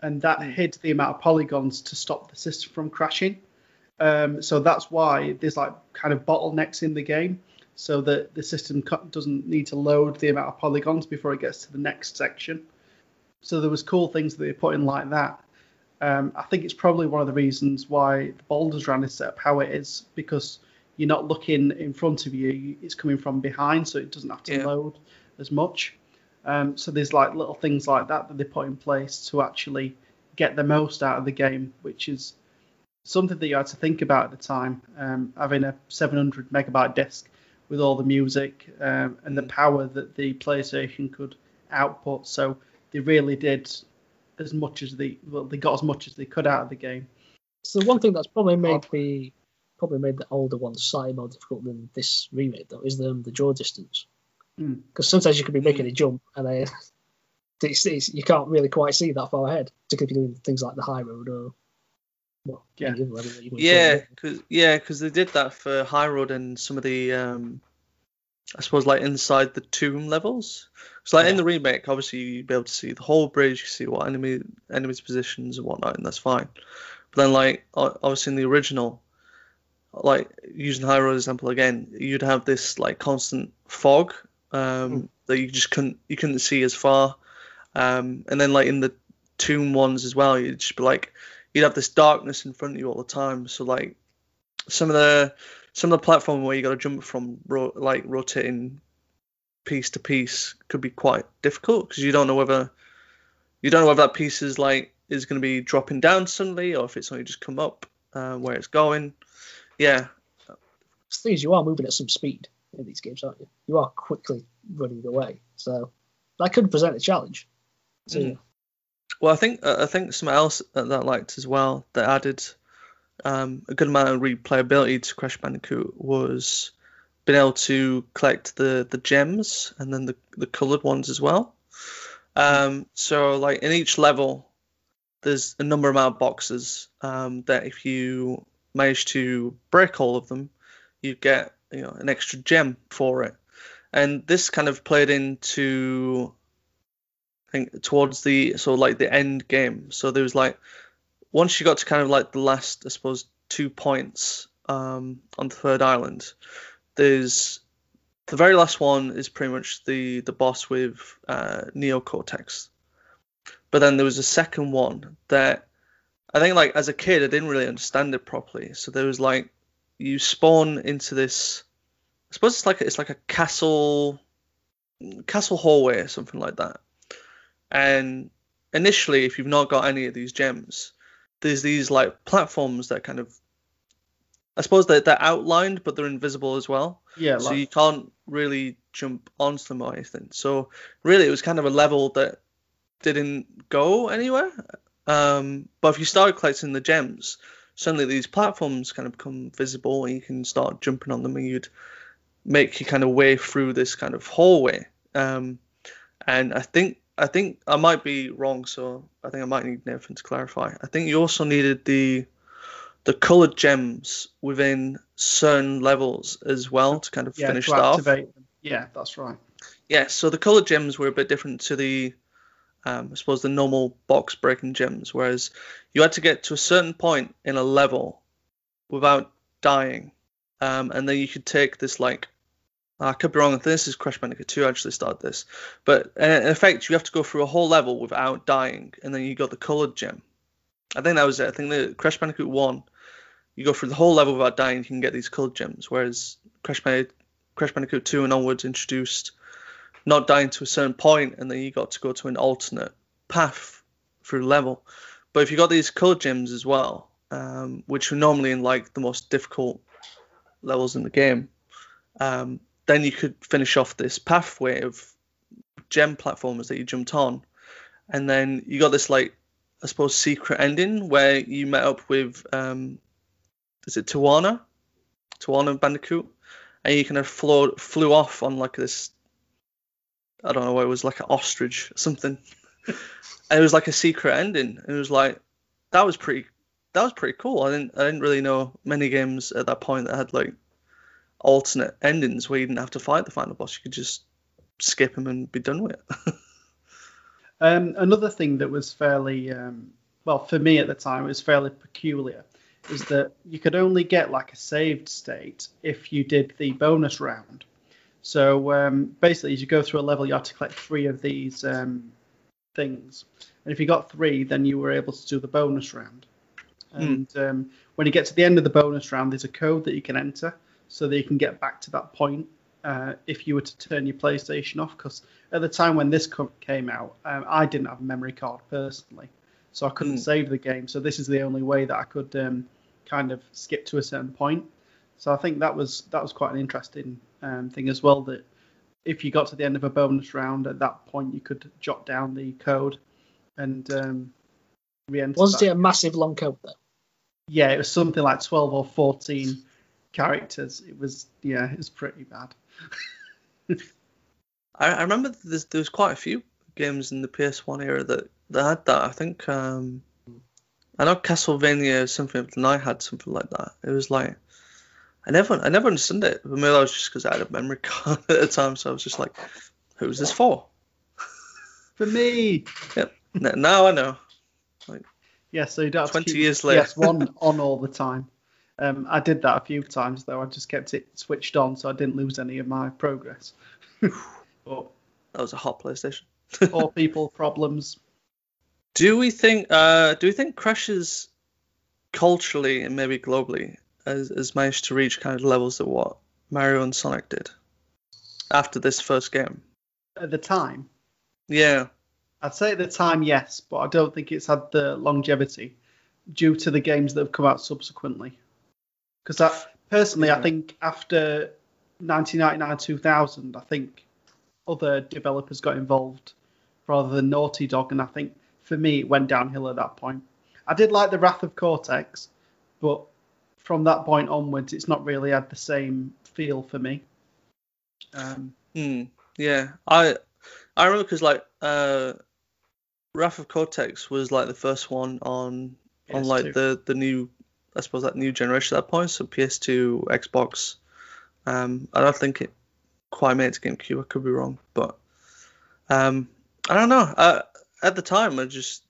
and that hid the amount of polygons to stop the system from crashing. Um, so that's why there's like kind of bottlenecks in the game, so that the system doesn't need to load the amount of polygons before it gets to the next section. So there was cool things that they put in like that. Um, I think it's probably one of the reasons why the Boulders Run is set up how it is because you're not looking in front of you; it's coming from behind, so it doesn't have to Yeah. load as much. Um, so there's like little things like that that they put in place to actually get the most out of the game, which is something that you had to think about at the time. Um, having a 700 megabyte disk with all the music um, and the Mm. power that the PlayStation could output, so they really did as much as they well they got as much as they could out of the game. So one thing that's probably made the probably made the older ones slightly more difficult than this remake though is the the draw distance. Because sometimes you could be making a jump and then it's, it's, you can't really quite see that far ahead, particularly if you're doing things like the high road or well, Yeah. any other level that you want to Yeah, because yeah, 'cause they did that for High Road and some of the, um, I suppose, like inside the tomb levels. So like in the remake, obviously you'd be able to see the whole bridge, you see what enemy enemies' positions and whatnot, and that's fine. But then like obviously in the original, like using High Road example again, you'd have this like constant fog um, that you just couldn't you couldn't see as far. Um, and then like in the tomb ones as well, you'd just be like you'd have this darkness in front of you all the time. So like some of the some of the platform where you got to jump from ro- like rotating piece to piece could be quite difficult because you don't know whether you don't know whether that piece is like is going to be dropping down suddenly or if it's only just come up uh, where it's going. Yeah, The thing is, you are moving at some speed in these games, aren't you? You are quickly running away, so that could present a challenge. So Mm. Well, I think uh, I think something else that, that I liked as well that added um, a good amount of replayability to Crash Bandicoot was being able to collect the the gems and then the the colored ones as well. Um, so like in each level, there's a number amount of boxes um, that if you manage to break all of them, you get you know an extra gem for it. And this kind of played into think towards the of like the end game. So there was like once you got to kind of like the last, I suppose, two points um, on the third island, there's the very last one is pretty much the the boss with uh, Neo Cortex. But then there was a second one that I think like as a kid I didn't really understand it properly. So there was like you spawn into this I suppose it's like it's like a castle castle hallway or something like that. And initially if you've not got any of these gems, there's these like platforms that kind of I suppose they're, they're outlined but they're invisible as well. Yeah, So like, you can't really jump onto them or anything. So really, it was kind of a level that didn't go anywhere. Um, but if you start collecting the gems, suddenly these platforms kind of become visible, and you can start jumping on them, and you'd make your kind of way through this kind of hallway. Um, and I think I think I might be wrong, so I think I might need Nathan to clarify. I think you also needed the the colored gems within certain levels as well to kind of yeah, finish to that off. activate them. Yeah, that's right. Yeah, so the colored gems were a bit different to the, um, I suppose, the normal box breaking gems, whereas you had to get to a certain point in a level without dying, um, and then you could take this like, I could be wrong. I think this is Crash Bandicoot 2 actually started this, but in effect you have to go through a whole level without dying, and then you got the colored gem. I think that was it. I think the Crash Bandicoot 1, you go through the whole level without dying, you can get these colored gems, whereas Crash Bandicoot Crash Bandicoot 2 and onwards introduced not dying to a certain point, and then you got to go to an alternate path through level. But if you got these colored gems as well, um, which are normally in like the most difficult levels in the game, um, then you could finish off this pathway of gem platformers that you jumped on, and then you got this like I suppose secret ending where you met up with um, is it Tawna, Tawna Bandicoot, and you kind of flew flew off on like this I don't know what it was like an ostrich or something. and it was like a secret ending. It was like that was pretty that was pretty cool. I didn't I didn't really know many games at that point that had like alternate endings where you didn't have to fight the final boss. You could just skip them and be done with it. Um, another thing that was fairly, um, well, for me at the time, it was fairly peculiar, is that you could only get like a saved state if you did the bonus round. So um, basically, as you go through a level, you have to collect three of these um, things, and if you got three, then you were able to do the bonus round. And um, when you get to the end of the bonus round, there's a code that you can enter so that you can get back to that point uh, if you were to turn your PlayStation off. Because at the time when this came out, um, I didn't have a memory card personally, so I couldn't Hmm. save the game. So this is the only way that I could um, kind of skip to a certain point. So I think that was that was quite an interesting um, thing as well. That if you got to the end of a bonus round, at that point you could jot down the code and um, re-enter. Wasn't it a massive long code though? Yeah, it was something like 12 or 14 characters. It was, yeah, it was pretty bad. I, I remember there's, there was quite a few games in the PS1 era that, that had that. I think um, I know Castlevania something of the night had something like that. It was like I never I never understood it. But maybe that was just because I had a memory card at the time, so I was just like, "Who's this for?" For me, N- now I know. yeah, so you don't have 20 to keep years later. PS1 on all the time. Um, I did that a few times, though. I just kept it switched on so I didn't lose any of my progress. but That was a hot PlayStation. all people problems. Do we think uh, do we think Crashes culturally and maybe globally has, has managed to reach kind of levels of what Mario and Sonic did after this first game? At the time, Yeah. I'd say at the time, yes, but I don't think it's had the longevity due to the games that have come out subsequently. Because I personally, I think after 1999 2000, I think other developers got involved rather than Naughty Dog, and I think for me it went downhill at that point. I did like the Wrath of Cortex, but from that point onwards, it's not really had the same feel for me. Um, Hmm. Yeah. I I remember because like uh, Wrath of Cortex was like the first one on on like the the new I suppose that new generation at that point, so PS2, Xbox. Um, I don't think it quite made it to GameCube. I could be wrong, but um, I don't know. Uh, at the time, I just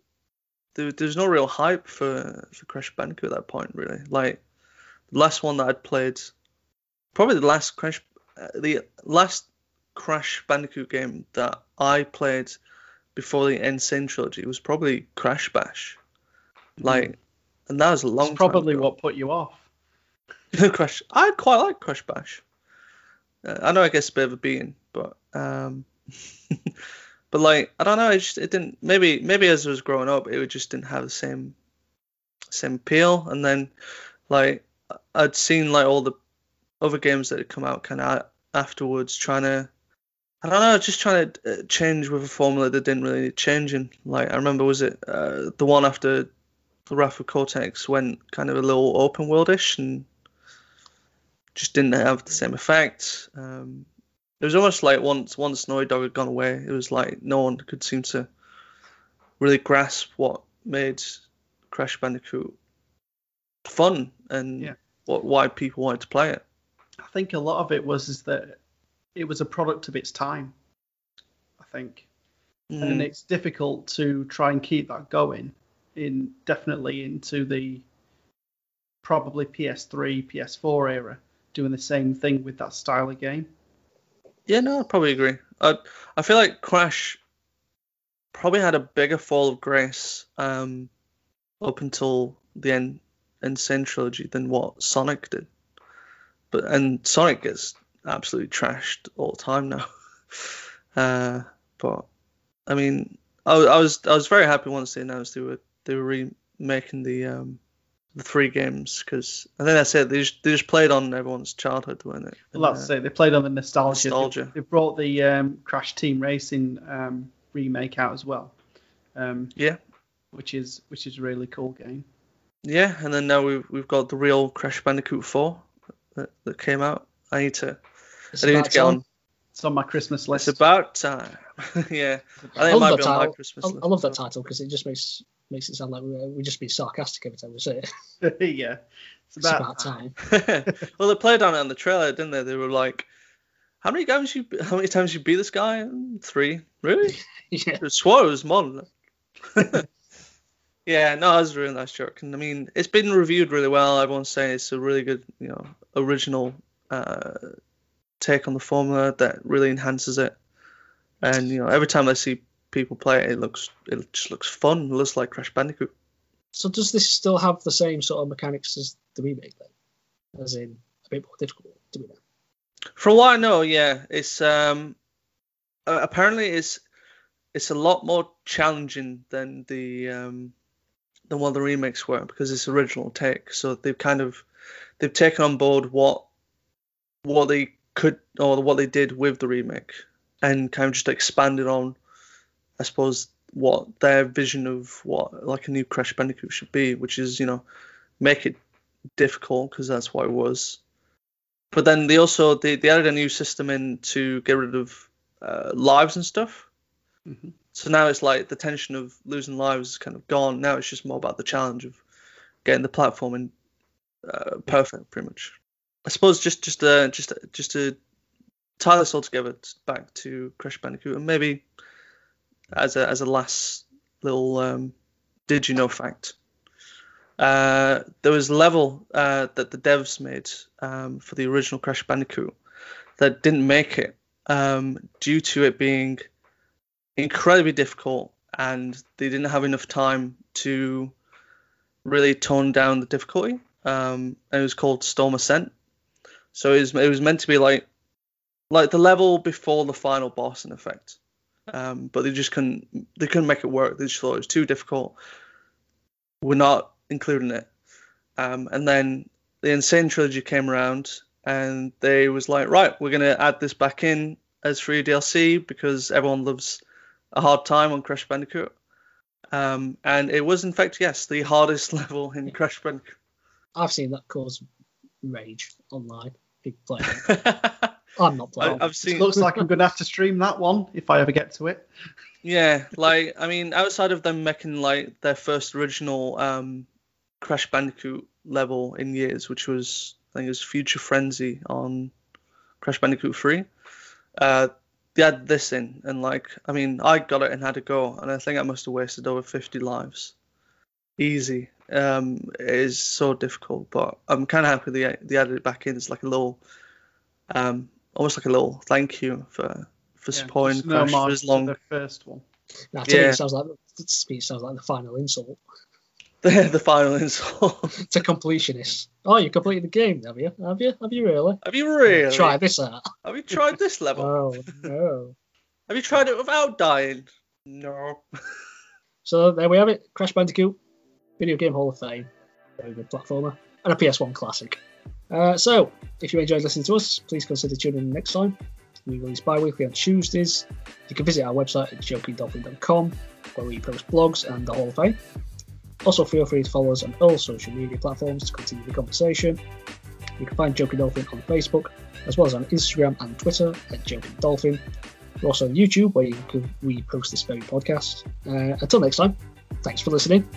there, there's no real hype for for Crash Bandicoot at that point, really. Like the last one that I'd played, probably the last Crash, uh, the last Crash Bandicoot game that I played before the N. Sane trilogy was probably Crash Bash. Like, and that was a long. It's probably what put you off. Crush. I quite like Crash Bash. Uh, I know I guess a bit of a beating, but um, but like I don't know. It just it didn't. Maybe maybe as I was growing up, it just didn't have the same same appeal. And then like I'd seen like all the other games that had come out kind of afterwards, trying to. I don't know, just trying to uh, change with a formula that didn't really need changing. Like I remember, was it uh, the one after the Wrath of Cortex went kind of a little open worldish and just didn't have the same effect. Um, it was almost like once once Naughty Dog had gone away, it was like no one could seem to really grasp what made Crash Bandicoot fun and Yeah. what why people wanted to play it. I think a lot of it was is that it was a product of its time. I think, and Mm, it's difficult to try and keep that going in definitely into the probably PS3, PS4 era, doing the same thing with that style of game. yeah, no, I probably agree. I I feel like Crash probably had a bigger fall of grace um, up until the end N. Sane trilogy than what Sonic did. But and Sonic gets absolutely trashed all the time now. Uh, but I mean, I, I was I was very happy once they announced they were they were remaking the um the three games because I think that's it. They just they just played on everyone's childhood, weren't it? Well, that's it. They played on the nostalgia. Nostalgia. They, they brought the um, Crash Team Racing um, remake out as well. Um, Yeah. Which is which is a really cool game. Yeah, and then now we've we've got the real Crash Bandicoot 4 that, that came out. I need to It's I need to get time. on. It's on my Christmas list. It's about time. yeah, I I think it love might that be on my title. Christmas I, list. I love that title because it just makes makes it sound like we're, we're just being sarcastic every time we say it. yeah. It's It's about, about time. well, they played on it on the trailer, didn't they? They were like, "How many times you? How many times you beat this guy? Three, really? yeah. I swore it was more yeah, no, that was a really nice joke, and I mean, it's been reviewed really well. Everyone's saying it's a really good, you know, original uh, take on the formula that really enhances it. And you know, every time I see people play it, it looks it just looks fun. It looks like Crash Bandicoot. So does this still have the same sort of mechanics as the remake then? As in a bit more difficult to be know? From what I know, yeah, it's um uh, apparently it's it's a lot more challenging than the um than what the remakes were because it's original take. So they've kind of they've taken on board what what they could or what they did with the remake and kind of just expanded on I suppose what their vision of what like a new Crash Bandicoot should be, which is you know make it difficult because that's what it was but then they also they, they added a new system in to get rid of uh, lives and stuff. Mhm. So now it's like the tension of losing lives is kind of gone. Now it's just more about the challenge of getting the platform in uh, perfect, pretty much. I suppose just just uh, just just to tie this all together back to Crash Bandicoot and maybe as a as a last little um, did you know fact. Uh, there was a level uh, that the devs made um, for the original Crash Bandicoot that didn't make it um, due to it being incredibly difficult and they didn't have enough time to really tone down the difficulty. Um, it was called Storm Ascent. So it was, it was meant to be like like the level before the final boss in effect. Um, but they just couldn't they couldn't make it work. They just thought it was too difficult. We're not including it. Um, and then the N. Sane Trilogy came around and they was like, right, we're gonna add this back in as free DLC because everyone loves a hard time on Crash Bandicoot. Um, and it was in fact yes the hardest level in Crash Bandicoot. I've seen that cause rage online. People playing. I'm not playing. I, I've seen It Looks like I'm going to have to stream that one if I ever get to it. Yeah, like I mean, outside of them making like their first original um, Crash Bandicoot level in years, which was I think it was Future Frenzy on Crash Bandicoot 3. Uh, they had this in, and like, I mean, I got it and had a go, and I think I must have wasted over 50 lives. Easy. Um, it is so difficult, but I'm kind of happy they they added it back in. It's like a little, um, almost like a little thank you for for Yeah, supporting just no Crash for mark as to long. the first one. Now, to me, Yeah. it sounds like to me, it sounds like the final insult The, the final insult. to completionists. Oh, you completed the game, have you? Have you? Have you really? Have you really? Try this out. Have you tried this level? Oh no. Have you tried it without dying? No. So there we have it. Crash Bandicoot, Video Game Hall of Fame, very good platformer, and a PS1 classic. Uh, so if you enjoyed listening to us, please consider tuning in next time. We release bi-weekly on Tuesdays. You can visit our website at jokingdolphin.com where we post blogs and the Hall of Fame. Also, feel free to follow us on all social media platforms to continue the conversation. You can find Joking Dolphin on Facebook, as well as on Instagram and Twitter at Joking Dolphin. We're also on YouTube, where you can, we post this very podcast. Uh, until next time, thanks for listening.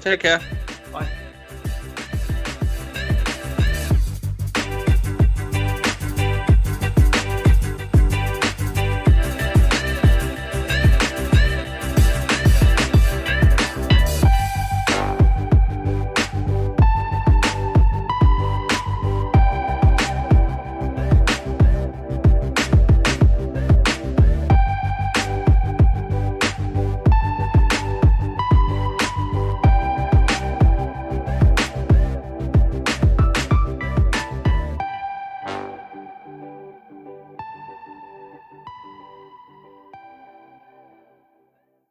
Take care. Bye.